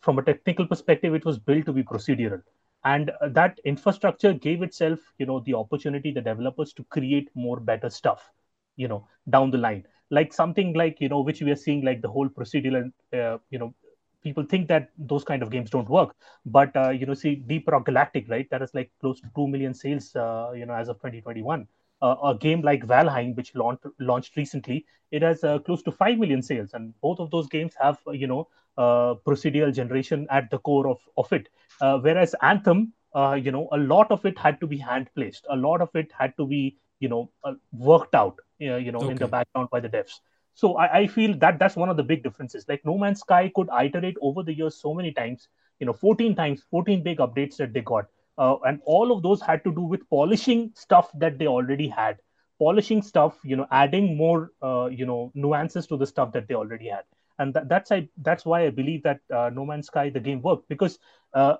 from a technical perspective it was built to be procedural. And that infrastructure gave itself you know the opportunity the developers to create more better stuff you know down the line. Like something like you know which we are seeing like the whole procedural uh, you know people think that those kind of games don't work. But uh, you know see deep rock galactic right? That is like close to 2 million sales uh, you know as of 2021 uh, a game like valheim which launched launched recently it has uh, close to 5 million sales. And both of those games have uh, you know uh, procedural generation at the core of, of it. Uh, whereas anthem uh, you know a lot of it had to be hand placed a lot of it had to be you know uh, worked out you know in the background by the devs so I, I feel that that's one of the big differences. Like no man's sky could iterate over the years so many times you know 14 times 14 big updates that they got. Uh, and all of those had to do with polishing stuff that they already had. Polishing stuff you know adding more uh, you know nuances to the stuff that they already had. And that, that's I, that's why i believe that uh, no man's sky the game worked. Because uh,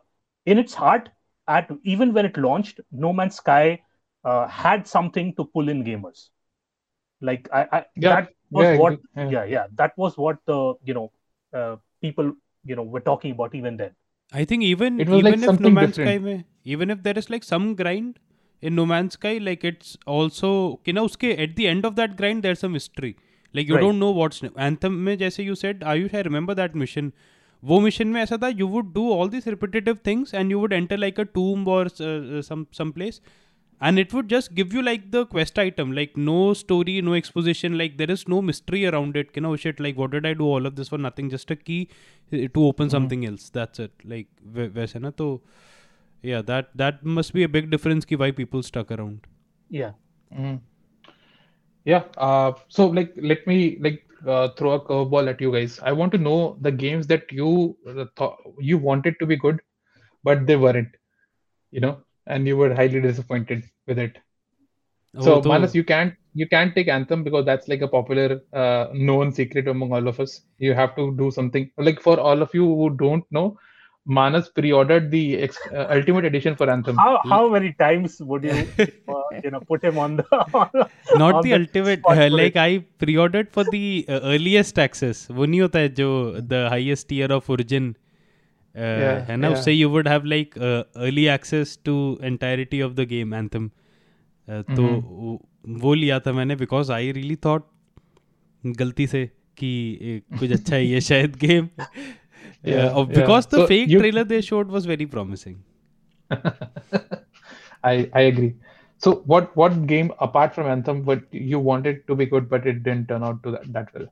in its heart at even when it launched no man's sky uh, had something to pull in gamers. Like i, I Yeah, that was yeah, I what agree. Yeah. yeah yeah that was what the you know uh, people you know were talking about even then I think even It was even like if No something Man's Sky different. में even if there is like some grind in No Man's Sky like it's also you know उसके at the end of that grind there's a mystery like you Right. don't know what's Anthem में जैसे you said Ayush I remember that mission वो mission में ऐसा था you would do all these repetitive things and you would enter like a tomb or uh, some some place and it would just give you like the quest item like no story no exposition like there is no mystery around it you know shit like what did i do all of this for nothing just a key uh, to open something else that's it like वै- वैसे ना तो yeah that that must be a big difference ki why people stuck around yeah Mhm. Yeah. Uh, so like, let me like uh, throw a curveball at you guys. I want to know the games that you uh, thought you wanted to be good, but they weren't. You know, and you were highly disappointed with it. So वो तो- Manas, you can't you can't take Anthem because that's like a popular uh, known secret among all of us. You have to do something like for all of you who don't know, Manas pre-ordered the ex- uh, Ultimate Edition for Anthem. how how many times would you *laughs* uh, you know put him on the *laughs* on, not on the ultimate spot uh, for like it? i pre-ordered for the uh, earliest access वो नहीं होता है जो the highest tier of origin uh, Yeah, है ना yeah. उससे you would have like uh, early access to entirety of the game anthem uh, तो Mm-hmm. वो- वो लिया था मैंने because I really thought गलती से कि eh, कुछ अच्छा है ये शायद game Yeah, uh, because yeah. the So fake you- trailer they showed was very promising I I agree. So what what game apart from Anthem what you wanted to be good but it didn't turn out to that, that well?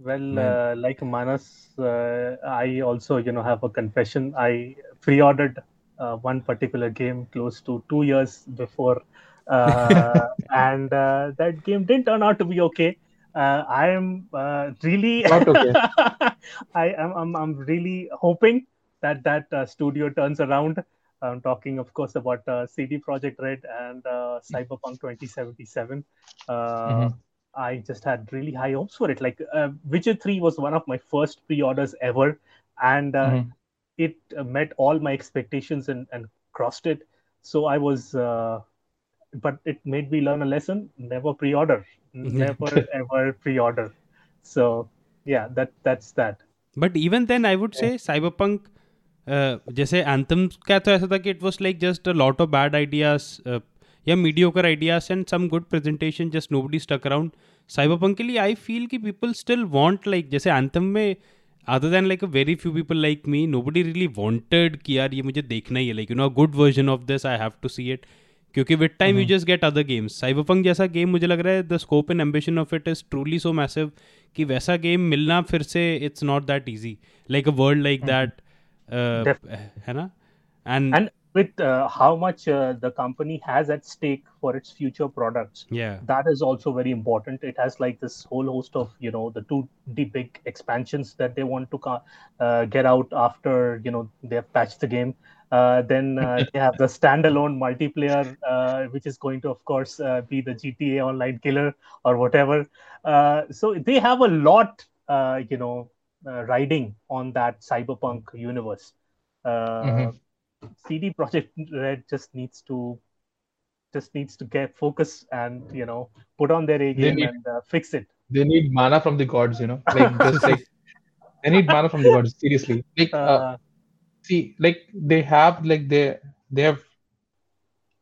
Well, uh, like Manas, uh, I also, you know, have a confession. I pre-ordered uh, one particular game close to two years before, uh, *laughs* and uh, that game didn't turn out to be okay. Uh, I am uh, really, okay. *laughs* I am, I'm, I'm really hoping that that uh, studio turns around. I'm talking, of course, about CD Projekt Red and Cyberpunk 2077. Mm-hmm. I just had really high hopes for it. Like Witcher 3 was one of my first pre-orders ever, and mm-hmm it uh, met all my expectations and, and crossed it. So I was, uh, but it made me learn a lesson: never pre-order, *laughs* never ever pre-order. So yeah, that that's that. But even then, I would say Cyberpunk. Uh, जैसे Anthem का तो ऐसा था कि it was like just a lot of bad ideas या mediocre ideas and some good presentation just nobody stuck around Cyber के लिए I feel कि पीपल स्टिल वॉन्ट लाइक जैसे एंथम में other than like a very few people like me nobody really wanted कि यार ये मुझे देखना ही है you know a good version of this I have to see it. क्योंकि with time you just get other games Cyberpunk जैसा game मुझे लग रहा है the scope and ambition of it is truly so massive कि वैसा game मिलना फिर से it's not that easy like a world like that है ना? And with uh, how much uh, the company has at stake for its future products. Yeah. That is also very important. It has like this whole host of you know the two the big expansions that they want to uh, get out after you know they have patched the game. Uh, then uh, *laughs* they have the standalone multiplayer uh, which is going to of course be the gta online killer or whatever. So they have a lot you know riding on that cyberpunk universe. Mm-hmm CD Projekt Red just needs to just needs to get focus and you know put on their A game need, and uh, fix it. They need mana from the gods, you know, like just like *laughs* they need mana from the gods. Seriously, like uh, uh, see, like they have like they they have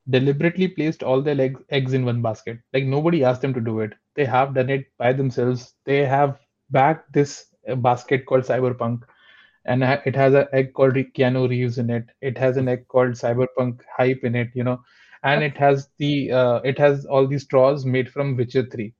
deliberately placed all their legs, eggs in one basket. Like nobody asked them to do it. They have done it by themselves. They have backed this basket called Cyberpunk and it has an egg called Keanu Reeves in it. It has an egg called Cyberpunk hype in it, you know, and it has the uh, it has all these straws made from Witcher Three,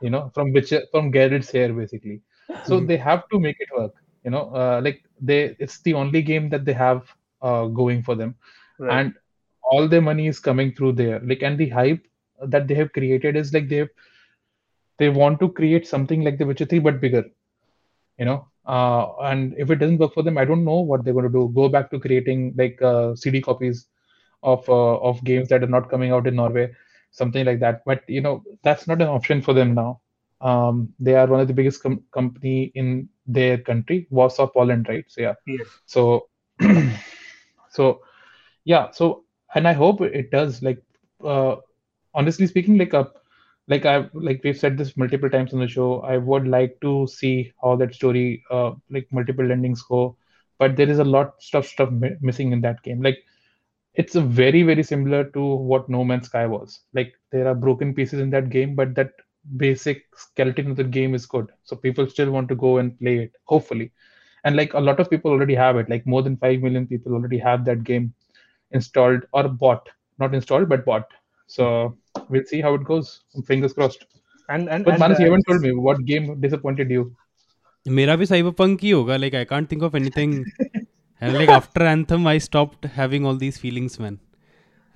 you know, from Witcher from Geralt's hair basically. So mm-hmm. they have to make it work, you know, uh, like they it's the only game that they have uh, going for them, right. and all their money is coming through there. Like and the hype that they have created is like they've they want to create something like the Witcher Three but bigger, you know uh, and if it doesn't work for them i don't know what they're going to do. Go back to creating like uh, cd copies of uh, of games that are not coming out in norway something like that. But you know that's not an option for them now. Um, they are one of the biggest com- company in their country warsaw poland right? So yeah. Yes. so *clears throat* so yeah. So and i hope it does like uh, honestly speaking like a uh, like I like we've said this multiple times on the show. I would like to see how that story, uh, like multiple endings go, but there is a lot of stuff missing in that game. Like it's a very very similar to what No Man's Sky was. Like there are broken pieces in that game, but that basic skeleton of the game is good. So people still want to go and play it. Hopefully, and like a lot of people already have it. Like more than five million people already have that game installed or bought, not installed but bought. So we'll see how it goes. Fingers crossed. And and but Manas, you haven't told me what game disappointed you. मेरा भी Cyberpunk ही होगा like I can't think of anything like after Anthem I stopped having all these feelings man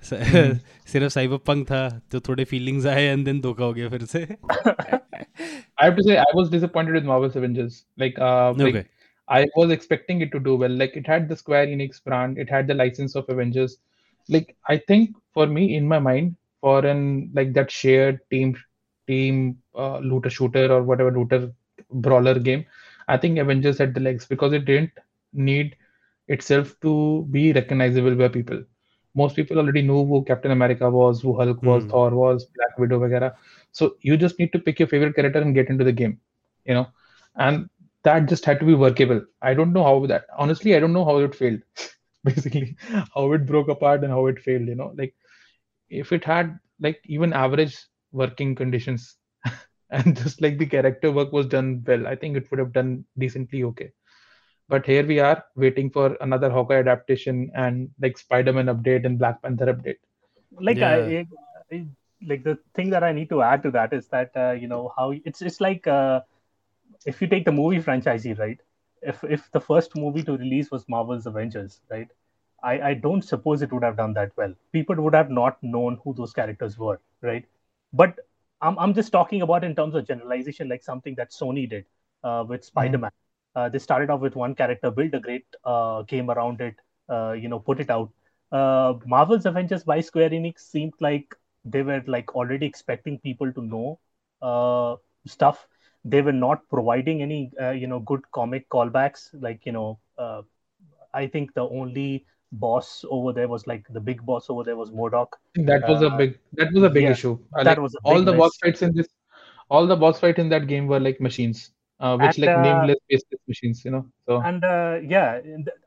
सिर्फ Cyberpunk था तो थोड़े feelings आए and then धोखा हो गया फिर से I have to say I was disappointed with Marvel's Avengers. Like, uh, like okay. I was expecting it to do well. Like it had the Square Enix brand, it had the license of Avengers. Like I think for me in my mind, for an like that shared team team uh, looter shooter or whatever looter brawler game. I think avengers had the legs because it didn't need itself to be recognizable by people. Most people already knew who captain america was who hulk was mm. thor was black widow etc so you just need to pick your favorite character and get into the game you know? And that just had to be workable. I don't know how that honestly i don't know how it failed *laughs* basically. How it broke apart and how it failed you know? Like if it had like even average working conditions *laughs* and just like the character work was done well, I think it would have done decently okay. But here we are waiting for another Hawkeye adaptation and like Spider-Man update and Black Panther update. Like yeah. I, I, like the thing that I need to add to that is that uh, you know how it's it's like uh, if you take the movie franchise right if if the first movie to release was Marvel's Avengers right I, I don't suppose it would have done that well. People would have not known who those characters were, right? But I'm, I'm just talking about in terms of generalization, like something that Sony did uh, with Spider-Man. Uh, they started off with one character, built a great uh, game around it, uh, you know, put it out. Uh, Marvel's Avengers by Square Enix seemed like they were like already expecting people to know uh, stuff. They were not providing any, you know, good comic callbacks. Like, you know, I think the only boss over there was like the big boss over there was MODOK. That was uh, a big that was a big yeah, issue. Uh, that like, was all the boss fights in this all the boss fights in that game were like machines. Uh, which and, like uh, nameless faceless machines, you know. So and uh, yeah,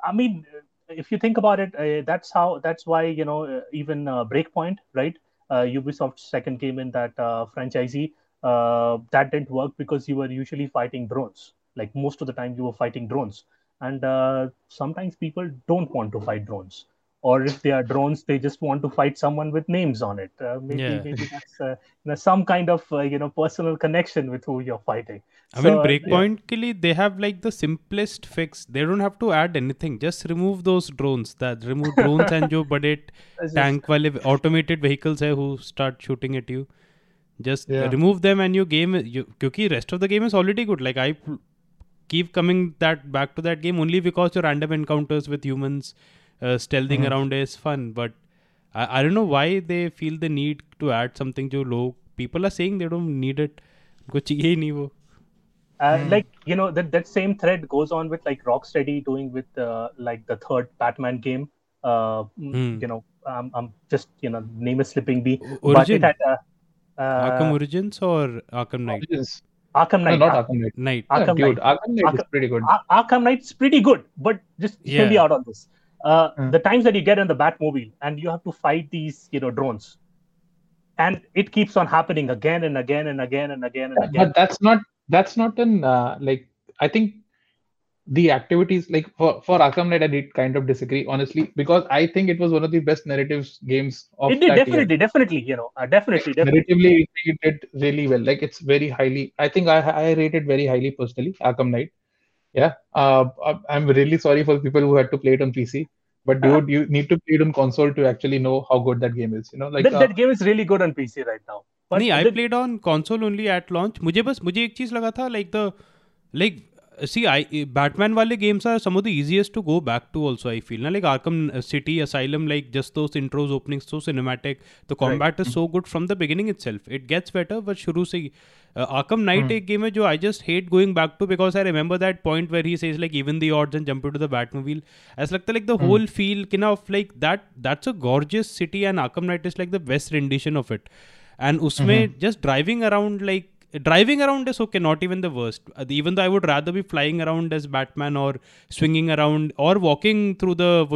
I mean, if you think about it, uh, that's how that's why you know even Breakpoint, right? Ubisoft's second game in that franchisee that didn't work because you were usually fighting drones. Like most of the time, you were fighting drones and uh, sometimes people don't want to fight drones. Or if they are drones they just want to fight someone with names on it. Uh, maybe, yeah. maybe that's uh, some kind of uh, you know personal connection with who you're fighting. I so, mean breakpoint yeah. they have like the simplest fix. They don't have to add anything. Just remove those drones that remove *laughs* drones and jo budget tank wale automated vehicles hai who start shooting at you. Just yeah. remove them and your game you because rest of the game is already good. Like i keep coming that back to that game only because your random encounters with humans uh, stealthing mm-hmm. around is fun. But I, I don't know why they feel the need to add something to low. People are saying they don't need it. *laughs* Uh, mm. Like you know that that same thread goes on with like Rocksteady doing with uh, like the third Batman game. Uh, mm. You know, um, I'm just you know name is slipping me. Origin. But it had, uh, Arkham Origins or Arkham Knight? Origins. Arkham Knight. No, not Arkham Knight. Knight. Arkham Knight. Arkham Knight Arkham, is pretty good. Ar- Arkham Knight is pretty good, but just yeah. hear me out on this. Uh, mm. The times that you get in the Batmobile and you have to fight these, you know, drones, and it keeps on happening again and again and again and again and again. But that's not that's not an uh, like I think the activities like for for Arkham Knight, I did kind of disagree honestly because I think it was one of the best narratives games of it did definitely year. definitely you know uh, definitely, definitely narratively it did really well like it's very highly I think I I rated very highly personally Arkham Knight yeah uh, I'm really sorry for people who had to play it on PC but dude uh, you need to play it on console to actually know how good that game is you know like that, uh, that game is really good on PC right now but नहीं I played on console only at launch मुझे बस मुझे एक चीज लगा था like the like see i batman wale games are some of the easiest to go back to also i feel na? like arkham city asylum like just those intros openings so cinematic the combat right. is mm-hmm. so good from the beginning itself it gets better but shuru se uh, arkham knight mm. ek game hai jo i just hate going back to because i remember that point where he says like even the odds and jump into the batmobile as like the like the mm. whole feel kind of like that that's a gorgeous city and arkham knight is like the best rendition of it and usme mm-hmm. just driving around like driving around is okay not even the worst uh, even though i would rather be flying around as batman or swinging around or walking through the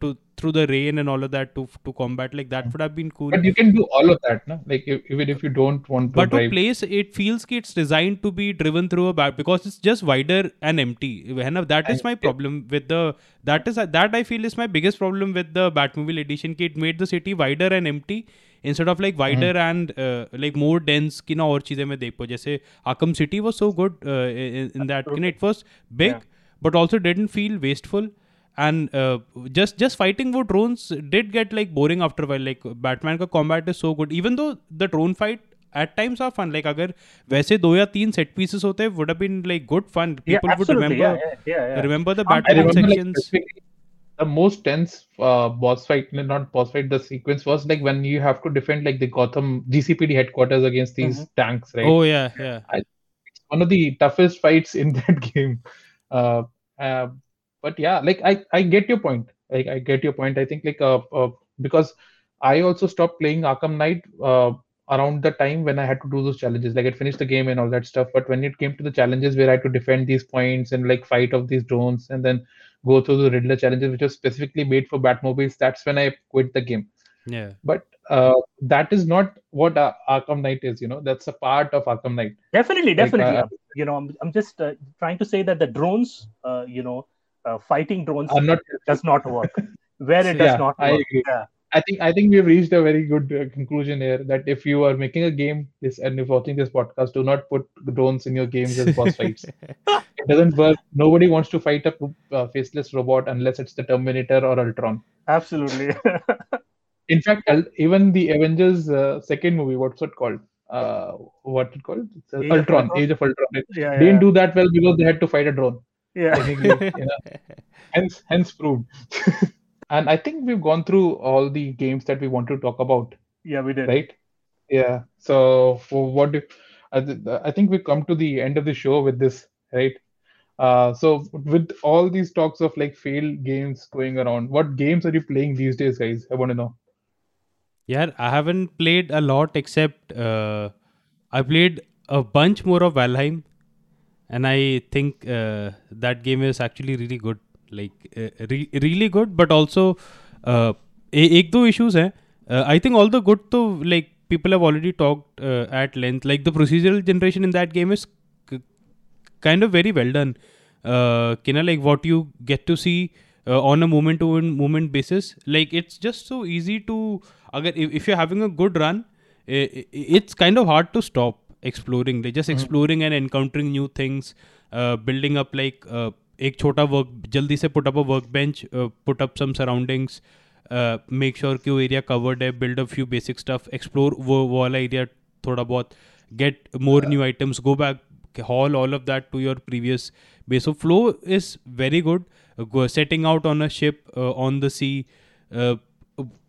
to, through the rain and all of that to to combat like that would have been cool but you can do all of that no? like if, even if you don't want to but drive. to place it feels like it's designed to be driven through a back because it's just wider and empty that is my problem with the that is that i feel is my biggest problem with the batmobile edition it made the city wider and empty instead of like wider and like more dense की ना और चीज़ें मैं देख पाऊँ जैसे Arkham city was so good in that it was big but also didn't feel wasteful and just just fighting वो drones did get like boring after while like Batman का combat is so good even though the drone fight at times of fun like अगर वैसे दो या तीन set pieces होते would have been like good fun people would remember remember the Batman sections the most tense uh, boss fight, not boss fight, the sequence was like when you have to defend like the Gotham GCPD headquarters against these mm-hmm. tanks, right? Oh yeah, yeah. I, it's one of the toughest fights in *laughs* that game. Uh, uh, but yeah, like I, I get your point. Like I get your point. I think like uh, uh because I also stopped playing Arkham Knight uh, around the time when I had to do those challenges. Like I finished the game and all that stuff. But when it came to the challenges where I had to defend these points and like fight off these drones and then go through the Riddler challenges, which was specifically made for Batmobiles, that's when I quit the game. Yeah. But uh, that is not what uh, Arkham Knight is. You know, that's a part of Arkham Knight. Definitely, definitely. Like, uh, you know, I'm, I'm just uh, trying to say that the drones, uh, you know, uh, fighting drones not, does not work. Where it *laughs* does yeah, not work. I agree. Yeah. I think I think we've reached a very good uh, conclusion here that if you are making a game this and if watching this podcast, do not put drones in your games as boss *laughs* fights. it doesn't work. Nobody wants to fight a uh, faceless robot unless it's the Terminator or Ultron. Absolutely. *laughs* In fact, even the Avengers uh, second movie, what's it called? Uh, what it called? Age Ultron, Ultron, Age of Ultron. Right? Yeah, yeah, didn't do that well because they had to fight a drone. Yeah. you know, *laughs* hence, hence proved. And I think we've gone through all the games that we want to talk about. Yeah, we did. Right. Yeah. So, for what do, I, th- I think we come to the end of the show with this, right? Uh, so with all these talks of like failed games going around, what games are you playing these days, guys? I want to know. Yeah, I haven't played a lot except uh, I played a bunch more of Valheim, and I think uh, that game is actually really good Like uh, re- really good, but also uh, एक दो issues हैं. Uh, I think all the good to like people have already talked uh, at length. Like the procedural generation in that game is c- kind of very well done. Uh, you know, like what you get to see uh, on a moment to moment basis. Like it's just so easy to. Agar, if, if you're having a good run, it, it's kind of hard to stop exploring. Like just mm-hmm. exploring and encountering new things, uh, building up like. Uh, एक छोटा work जल्दी से put up a work bench put up some surroundings make sure कि वो area covered है build a few basic stuff explore वो वाला area थोड़ा बहुत get more new items go back haul all of that to your previous base of flow is very good setting out on a ship on the sea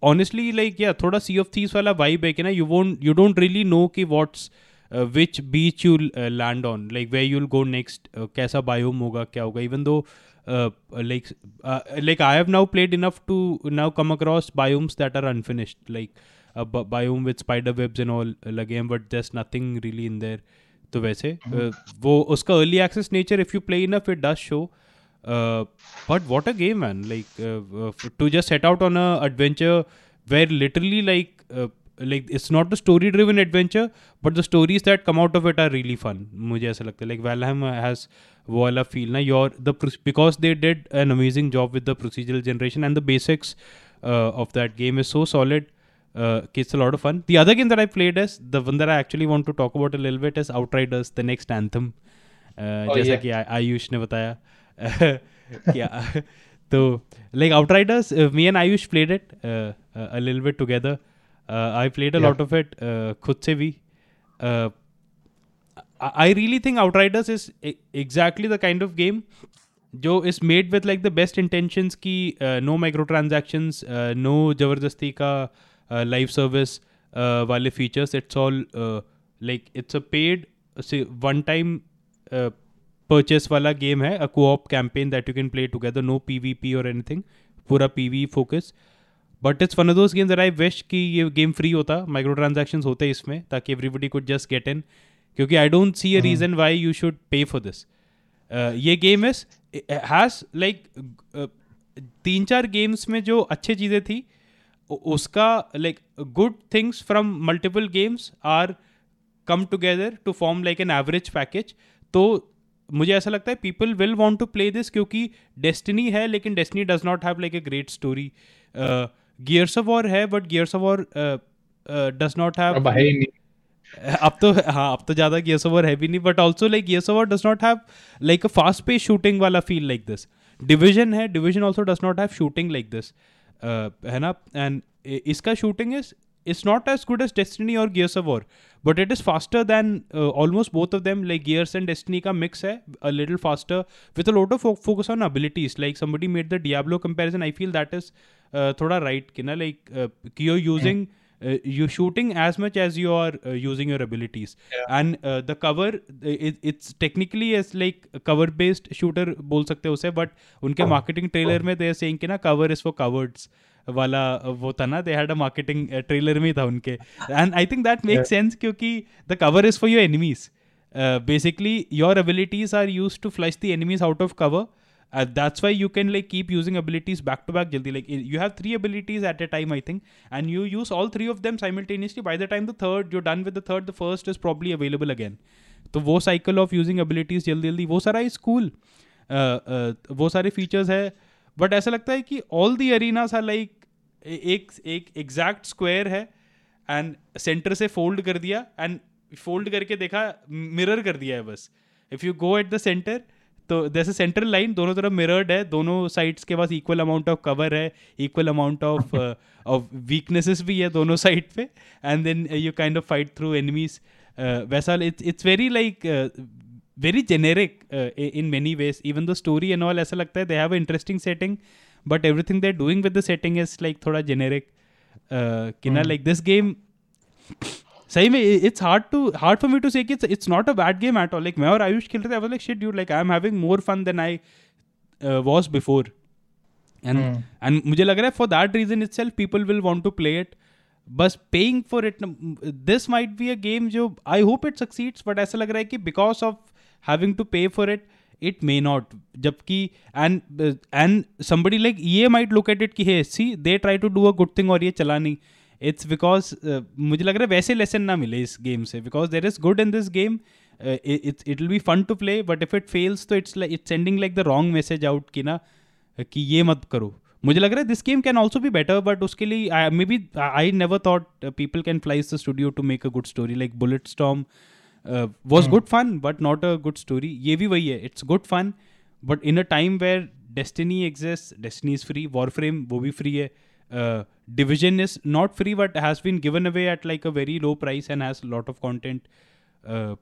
honestly like या थोड़ा Sea of Thieves वाला vibe है कि ना you vote you don't really know कि what's watts which beach you land on like way you'll go next कैसा biome होगा क्या होगा even though uh, like uh, like I have now played enough to now come across biomes that are unfinished, like a b- biome with spider webs and all uh, again, but there's nothing really in there. तो वैसे uh, वो उसका early access nature if you play enough it does show but what a game man like to just set out on a adventure where literally like like it's not a story driven adventure but the stories that come out of it are really fun मुझे ऐसा लगता है like Valheim has वो वाला feel ना your the because they did an amazing job with the procedural generation and the basics of that game is so solid uh, it's a lot of fun. The other game that I played is the one that I actually want to talk about a little bit is Outriders, the next anthem. Uh, oh, जैसा कि आयुष ने बताया क्या *laughs* *laughs* तो like Outriders, uh, me and Ayush played it uh, uh, a little bit together. I played a lot of it खुद से भी I really think Outriders is exactly the kind of game जो is made with like the best intention की no micro transactions no ज़बरदस्ती का live service वाले features it's all like it's a paid one time purchase वाला game है a co-op campaign that you can play together no P V P और anything पूरा P V focus but it's one of those games I wish कि ये game free होता micro transaction होते इसमें ताकि everybody could just get in क्योंकि I don't see a reason why you should pay for this ये game is has like तीन चार गेम्स में जो अच्छी चीज़ें थी उसका like good things from multiple games are come together to form like an average package तो मुझे ऐसा लगता है people will want to play this क्योंकि डेस्टिनी है लेकिन Destiny does not have like a great story Gears of War है but Gears of War does not have अब तो हाँ अब तो ज़्यादा गियर्स ऑफ़ वॉर है भी नहीं but also like Gears of War does not have like a fast pace shooting वाला फील लाइक दिस डिविजन है Division also does not have shooting like this है ना? एंड इसका shooting is it's not as good as Destiny और Gears of War but it is faster than almost both of them like Gears and Destiny का mix है a faster with a lot of focus on abilities like somebody made the Diablo comparison I feel that is uh, right, kina like uh, you're using. Mm uh, you're shooting as much as you are uh, using your abilities yeah. and uh, the cover it, it's technically as like cover based shooter बोल सकते हो उसे but उनके marketing trailer में they are saying कि ना cover is for cowards वाला वो था ना they had a marketing trailer में था उनके and I think that make sense क्योंकि the cover is for your enemies basically your abilities are use to flush the enemies out of cover uh, that's why you can like keep using abilities back to back jaldi like you have three abilities at a time i think and you use all three of them simultaneously by the time the third you're done with the third the first is probably available again तो वो cycle of using abilities जल्दी जल्दी वो सारा is cool वो सारे features है but ऐसा लगता है कि all the arenas are like एक एक एग्जैक्ट स्क्वायर है एंड सेंटर से फोल्ड कर दिया एंड फोल्ड करके देखा मिरर कर दिया है बस if you go at the center तो जैसे सेंट्रल लाइन दोनों तरफ़ मिरर्ड है दोनों साइड्स के पास इक्वल अमाउंट ऑफ़ कवर है equal amount of of weaknesses भी है दोनों साइड पे and then you kind of fight through enemies वैसा it's it's very like very generic in many ways even the story and all ऐसा लगता है they have interesting setting but everything they doing with the setting is like थोड़ा generic कि ना like this game सही में it's hard to hard for me to say कि it's not a bad game at all like मैं और आयुष खेल रहे थे I like shit do like I am having more fun than I was before and and मुझे लग रहा है for that reason itself people will want to play it बस paying for it this might be a game जो I hope it succeeds but ऐसा लग रहा है कि because of having to pay for it it may not जबकि and and somebody like ये might look at it कि hey see they try to do a good thing और ये चला नहीं. इट्स बिकॉज़ मुझे लग रहा है वैसे लेसन ना मिले इस गेम से because there is good in this game it's it will be fun to play but if it fails तो it's it's sending like the wrong message out कि ना कि ये मत करो। मुझे लग रहा है दिस गेम कैन ऑल्सो भी बेटर बट उसके लिए maybe I never thought people can flies the studio to make a good story like Bulletstorm was good fun but not a good story ये भी वही है it's good fun but in a time where Destiny exist Destiny is free Warframe वो भी free है division is not free but has been given away at like a very low price and has a lot of content. Uh,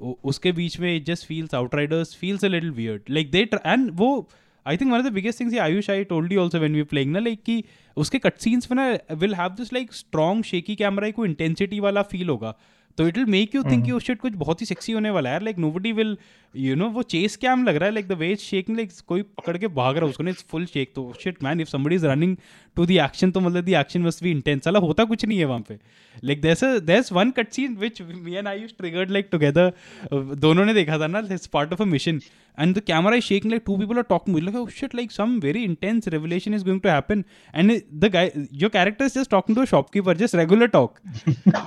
उसके बीच में it just feels Outriders feels a little weird like they and वो I think one of the biggest things Ayush I told you also when we playing ना like कि उसके cut scenes में ना will have this like strong shaky camera को intensity वाला feel होगा तो it will make you think you shit कुछ बहुत ही सेक्सी होने वाला है. Like nobody will you know वो चेस कैम लग रहा है like the way shake like कोई पकड़ के भाग रहा है उसको ना फुल शेक तो shit man if somebody is running to the action तो मतलब the action must be intense वाला होता कुछ नहीं है वहाँ पे। Like this this one cut scene which me and I triggered like together दोनों ने देखा था ना this part of a mission and the camera is shaking like two people are talking like oh shit like some very intense revelation is going to happen and the guy your character is just talking to shopkeeper just regular talk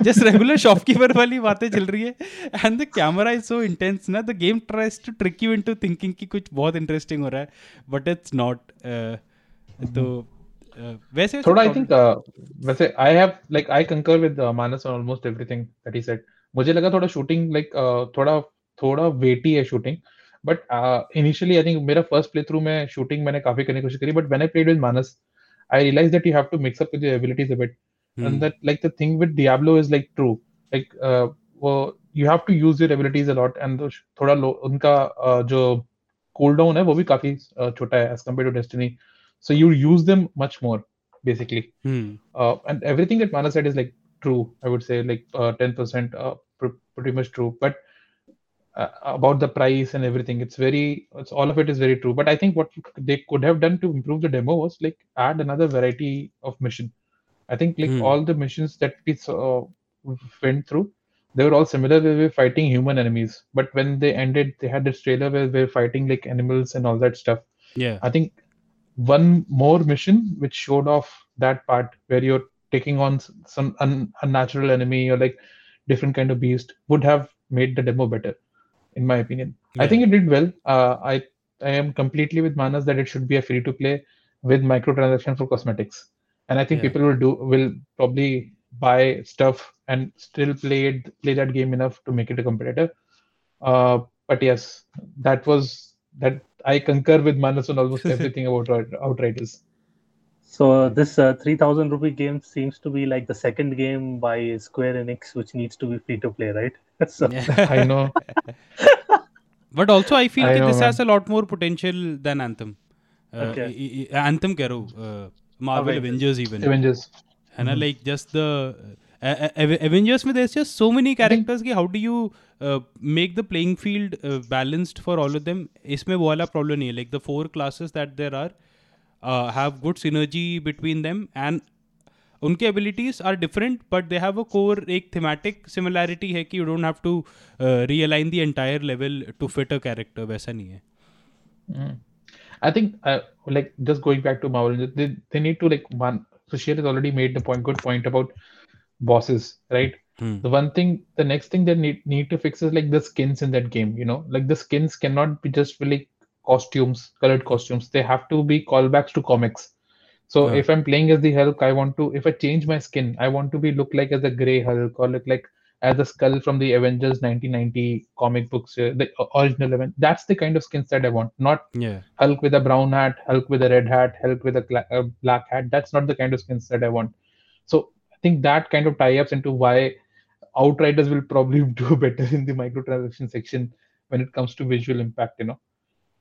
just regular shopkeeper वाली बातें चल रही है। And the camera is so intense ना the game tries to trick you into thinking कि कुछ बहुत interesting हो रहा है बट इट्स नॉट तो वैसे थोड़ा आई थिंक वैसे आई have like I concur with Manas on almost everything that he said मुझे लगा थोड़ा शूटिंग लाइक like, थोड़ा थोड़ा वेटी है shooting but initially I think मेरा फ़र्स्ट प्ले थ्रू में शूटिंग मैंने काफ़ी करने की कोशिश करी but when I played with Manas I realize that you have to mix up with your abilities a bit and that like the thing with Diablo is like true like वो you have to use your abilities a lot and थोड़ा उनका uh, जो cool down है वो भी काफ़ी uh, छोटा है as compared to Destiny so you use them much more basically. Hmm. uh, and everything that mana said is like true i would say like uh, 10% uh, pr- pretty much true. But uh, about the price and everything it's very it's all of it is very true. But i think what they could have done to improve the demo was like add another variety of mission i think like Hmm. all the missions that we saw, went through they were all similar. We were fighting human enemies. But when they ended they had this trailer where they were fighting like animals and all that stuff. Yeah. I think one more mission which showed off that part where you're taking on some un- unnatural enemy or like different kind of beast would have made the demo better, in my opinion. I think it did well. Uh, I I am completely with Manas that it should be a free to play with microtransaction for cosmetics, and I think Yeah. people will do will probably buy stuff and still play it play that game enough to make it a competitor. Uh, but yes, that was that I concur with Manas on almost *laughs* everything about Outriders. So this uh, 3000 rupee game seems to be like the second game by Square Enix, which needs to be free to play, right? *laughs* so... *laughs* I know. but also, I feel I know, this man. has a lot more potential than Anthem. Uh, okay. Anthem, Karu, uh, Marvel Avengers, Avengers even. Avengers. And uh, mm-hmm. like just the Avengers में there just so many characters की how do you make the playing field balanced for all of them इसमें वो वाला problem नहीं है like the four classes that there are have good synergy between them and उनके abilities are different but they have a core एक thematic similarity है कि you don't have to realign the entire level to fit a character वैसा नहीं है mm. I think uh, like just going back to Marvel, they, they need to like one. So Sheer has already made the point, good point about bosses, right? Hmm. The one thing, the next thing they need, need to fix is, like, the skins in that game, you know? Like, the skins cannot be just really costumes, colored costumes. They have to be callbacks to comics. So, Yeah. if I'm playing as the Hulk, I want to, if I change my skin, I want to be look like as a gray Hulk or look like as a skull from the Avengers 1990 comic books, uh, the original event. That's the kind of skins that I want. Not Yeah. Hulk with a brown hat, Hulk with a red hat, Hulk with a cla- uh, black hat. That's not the kind of skins that I want. So think that kind of tie-ups into why Outriders will probably *laughs* do better in the microtransaction section when it comes to visual impact. You know,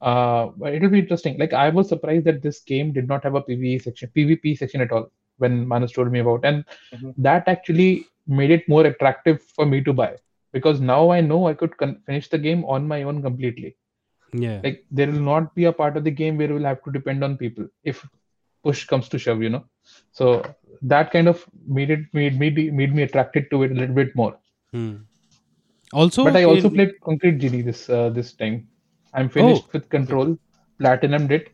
uh, but it'll be interesting. Like I was surprised that this game did not have a PvE section, PvP section at all when Manas told me about, and Mhm. that actually made it more attractive for me to buy because now I know I could con- finish the game on my own completely Yeah. like there will not be a part of the game where we'll have to depend on people if push comes to shove you know so that kind of made it made me made me attracted to it a little bit more Hmm. Also, but i also in- played concrete genie this uh, this time i'm finished Oh, with control platinum it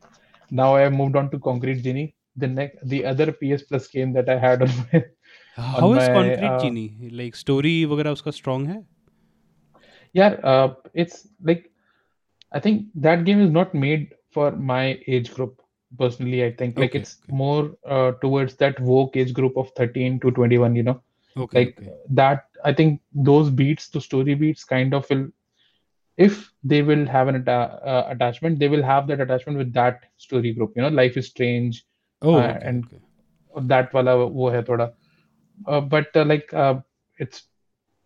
now i have moved on to concrete genie the next the other ps plus game that i had on *laughs* my How on is my, Concrete uh, Genie? Like story वगैरह उसका strong है? yeah uh, it's like i think that game is not made for my age group Personally i think like Okay, it's okay. more uh, towards that woke age group of 13 to 21 you know Okay. like okay. that i think those beats the story beats kind of will if they will have an atta- uh, attachment they will have that attachment with that story group you know life is strange Oh, uh, okay, and- okay. that वाला वो है थोड़ा but like it's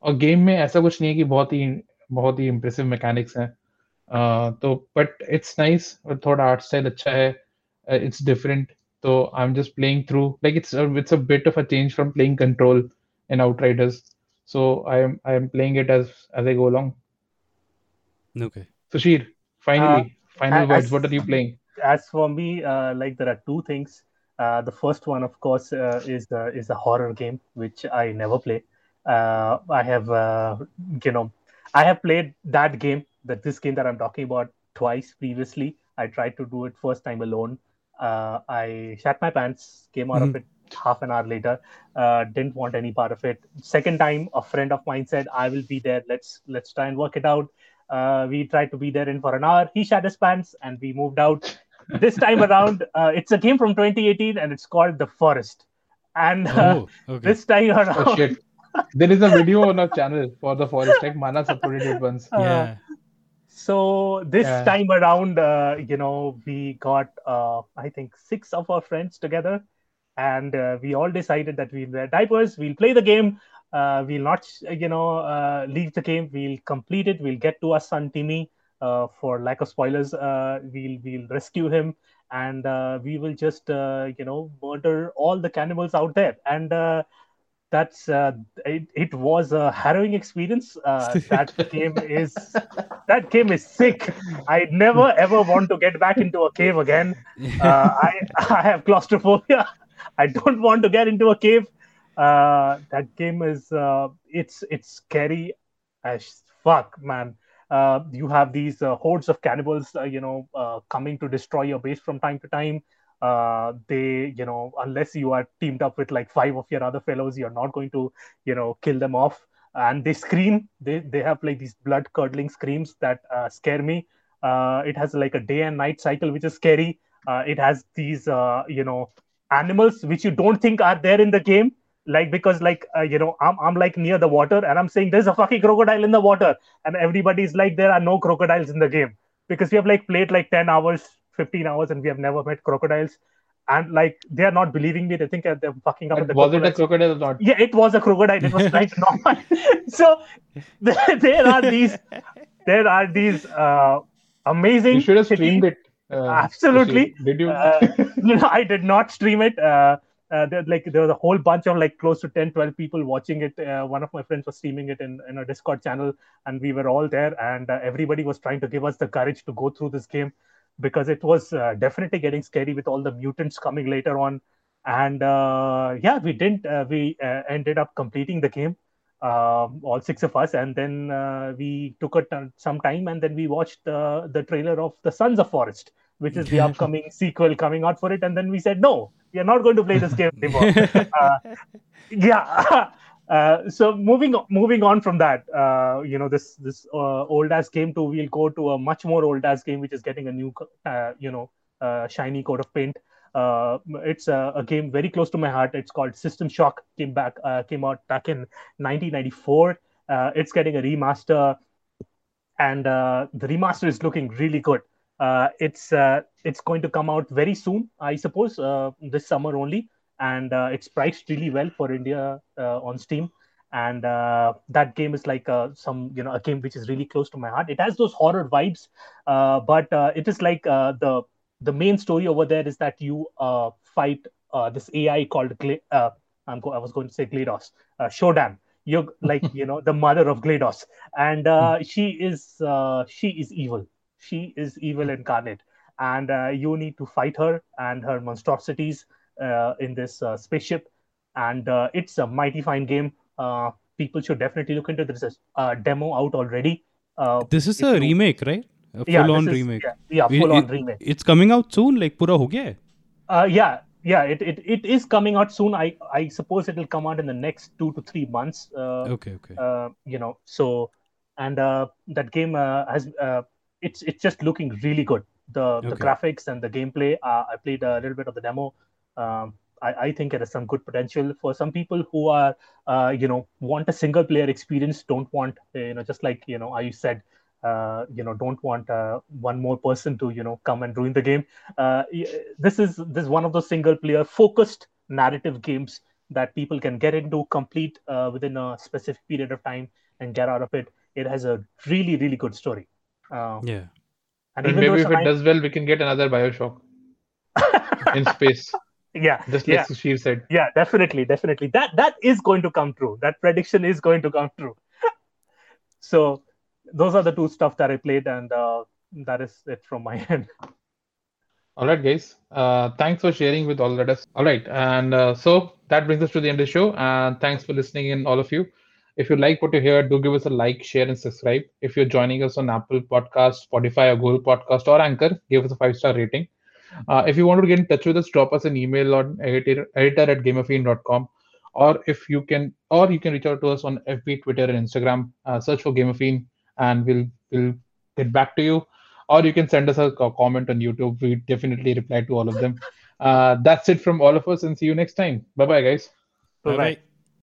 और game में ऐसा कुछ नहीं है कि बहुत ही बहुत ही इम्प्रेसिव मैकेनिक्स हैं uh, तो बट इट्स नाइस और थोड़ा आर्ट स्टाइल अच्छा है uh, it's different. So i'm just playing through like it's a, it's a bit of a change from playing control and outriders. So i am i am playing it as as i go along. Okay. Sushir finally uh, final as, words what are you playing? As for me uh, like there are two things. Uh, the first one of course uh, is the is a horror game which i never play. Uh, I have you know i have played that game that this game that i'm talking about twice previously. I tried to do it first time alone. Uh, I shat my pants, came out of it half an hour later. Uh, didn't want any part of it. Second time, a friend of mine said, "I will be there. Let's let's try and work it out." Uh, we tried to be there in for an hour. He shat his pants, and we moved out this time *laughs* around uh, it's a game from 2018 and it's called the forest and uh, Oh, okay. this time around oh shit there is a video on our channel for the forest like manas uploaded it once uh, yeah. So this Yeah. time around uh, you know we got uh, i think six of our friends together and uh, we all decided that we'll wear diapers we'll play the game uh, we'll not you know uh, leave the game we'll complete it we'll get to our son timmy uh, for lack of spoilers uh, we'll we'll rescue him and uh, we will just uh, you know murder all the cannibals out there and uh, that's uh, it, it was a harrowing experience. Uh, *laughs* that game is that game is sick. I never ever want to get back into a cave again. Uh, I, I have claustrophobia. *laughs* I don't want to get into a cave. Uh, that game is uh, it's it's scary as fuck man. Uh, you have these uh, hordes of cannibals uh, you know uh, coming to destroy your base from time to time uh, they you know unless you are teamed up with like five of your other fellows you're not going to you know kill them off. And they scream. They they have like these blood curdling screams that uh, scare me. Uh, it has like a day and night cycle which is scary. Uh, it has these uh, you know animals which you don't think are there in the game. Like because like uh, you know I'm, I'm like near the water and i'm saying there's a fucking crocodile in the water. And everybody's like there are no crocodiles in the game. Because we have like played like 10 hours 15 hours and we have never met crocodiles. And like they are not believing me. They think they're fucking up the was it a crocodile or not? Yeah it was a crocodile. It was *laughs* like normal. *laughs* So there, there are these there are these uh, amazing you should have streamed it uh, Absolutely. Sushil. did you? Uh, *laughs* no, I did not stream it. Uh, uh, there, like there was a whole bunch of like close to 10, 12 people watching it. Uh, one of my friends was streaming it in, in a Discord channel, and we were all there, and uh, everybody was trying to give us the courage to go through this game because it was uh, definitely getting scary with all the mutants coming later on. And uh, yeah, we didn't. Uh, we uh, ended up completing the game, um, all six of us, and then uh, we took a t- some time, and then we watched uh, the trailer of the Sons of Forest, which is the upcoming sequel coming out for it, and then we said no, we are not going to play this game *laughs* anymore. uh, yeah. *laughs* Uh, so moving moving on from that, uh, you know this this uh, old ass game too. We'll go to a much more old ass game, which is getting a new, uh, you know, uh, shiny coat of paint. It's a, a game very close to my heart. It's called System Shock. Came back, came out back in 1994. Uh, it's getting a remaster, and the remaster is looking really good. It's it's going to come out very soon, I suppose, this summer only, and uh, it's priced really well for India uh, on Steam. And uh, that game is like uh, some you know a game which is really close to my heart. It has those horror vibes, uh, but uh, it is like uh, the the main story over there is that you uh, fight uh, this AI called Gla- uh, I'm go- I was going to say GLaDOS, uh, Shodan. You're *laughs* like you know the mother of GLaDOS, and uh, she is uh, she is evil. She is evil incarnate, and uh, you need to fight her and her monstrosities in this uh, spaceship. And uh, it's a mighty fine game. Uh, people should definitely look into this. There's a uh, demo out already. Uh, This is a you- remake, right? A yeah, full on is- remake. Yeah, yeah It- full on it- remake. It's coming out soon, like pura ho gaya? Uh, yeah, yeah, it, it, it is coming out soon. I, I suppose it will come out in the next two to three months. Uh, Okay, okay. uh, you know, so and uh, that game uh, has uh, it's it's just looking really good. The the graphics and the gameplay. Uh, I played a little bit of the demo. Um, I, I think it has some good potential for some people who are uh, you know want a single player experience. Don't want uh, you know just like you know I said. Uh, you know, don't want uh, one more person to you know come and ruin the game. Uh, this is this is one of those single player focused narrative games that people can get into, complete uh, within a specific period of time, and get out of it. It has a really, really good story. Uh, Yeah. and And maybe if it nine- does well, we can get another Bioshock *laughs* in space, yeah, just yeah, like Sushir said. yeah, definitely, definitely. That that is going to come true. That prediction is going to come true. *laughs* so those are the two stuff that I played, and uh, that is it from my *laughs* end. All right, guys. Uh, thanks for sharing with all of us. All right, and uh, so that brings us to the end of the show. And thanks for listening in, all of you. If you like what you hear, do give us a like, share, and subscribe. If you're joining us on Apple Podcast, Spotify, or Google Podcast, or Anchor, give us a five star rating. Uh, if you want to get in touch with us, drop us an email on editor, editor at gameofiend.com. Or if you can, or you can reach out to us on FB, Twitter, and Instagram. Uh, search for Game of Fiend, and we'll we'll get back to you or you can send us a comment on YouTube. We definitely reply to all of them. Uh, that's it from all of us, and see you next time. Bye bye, guys. Bye-bye. right.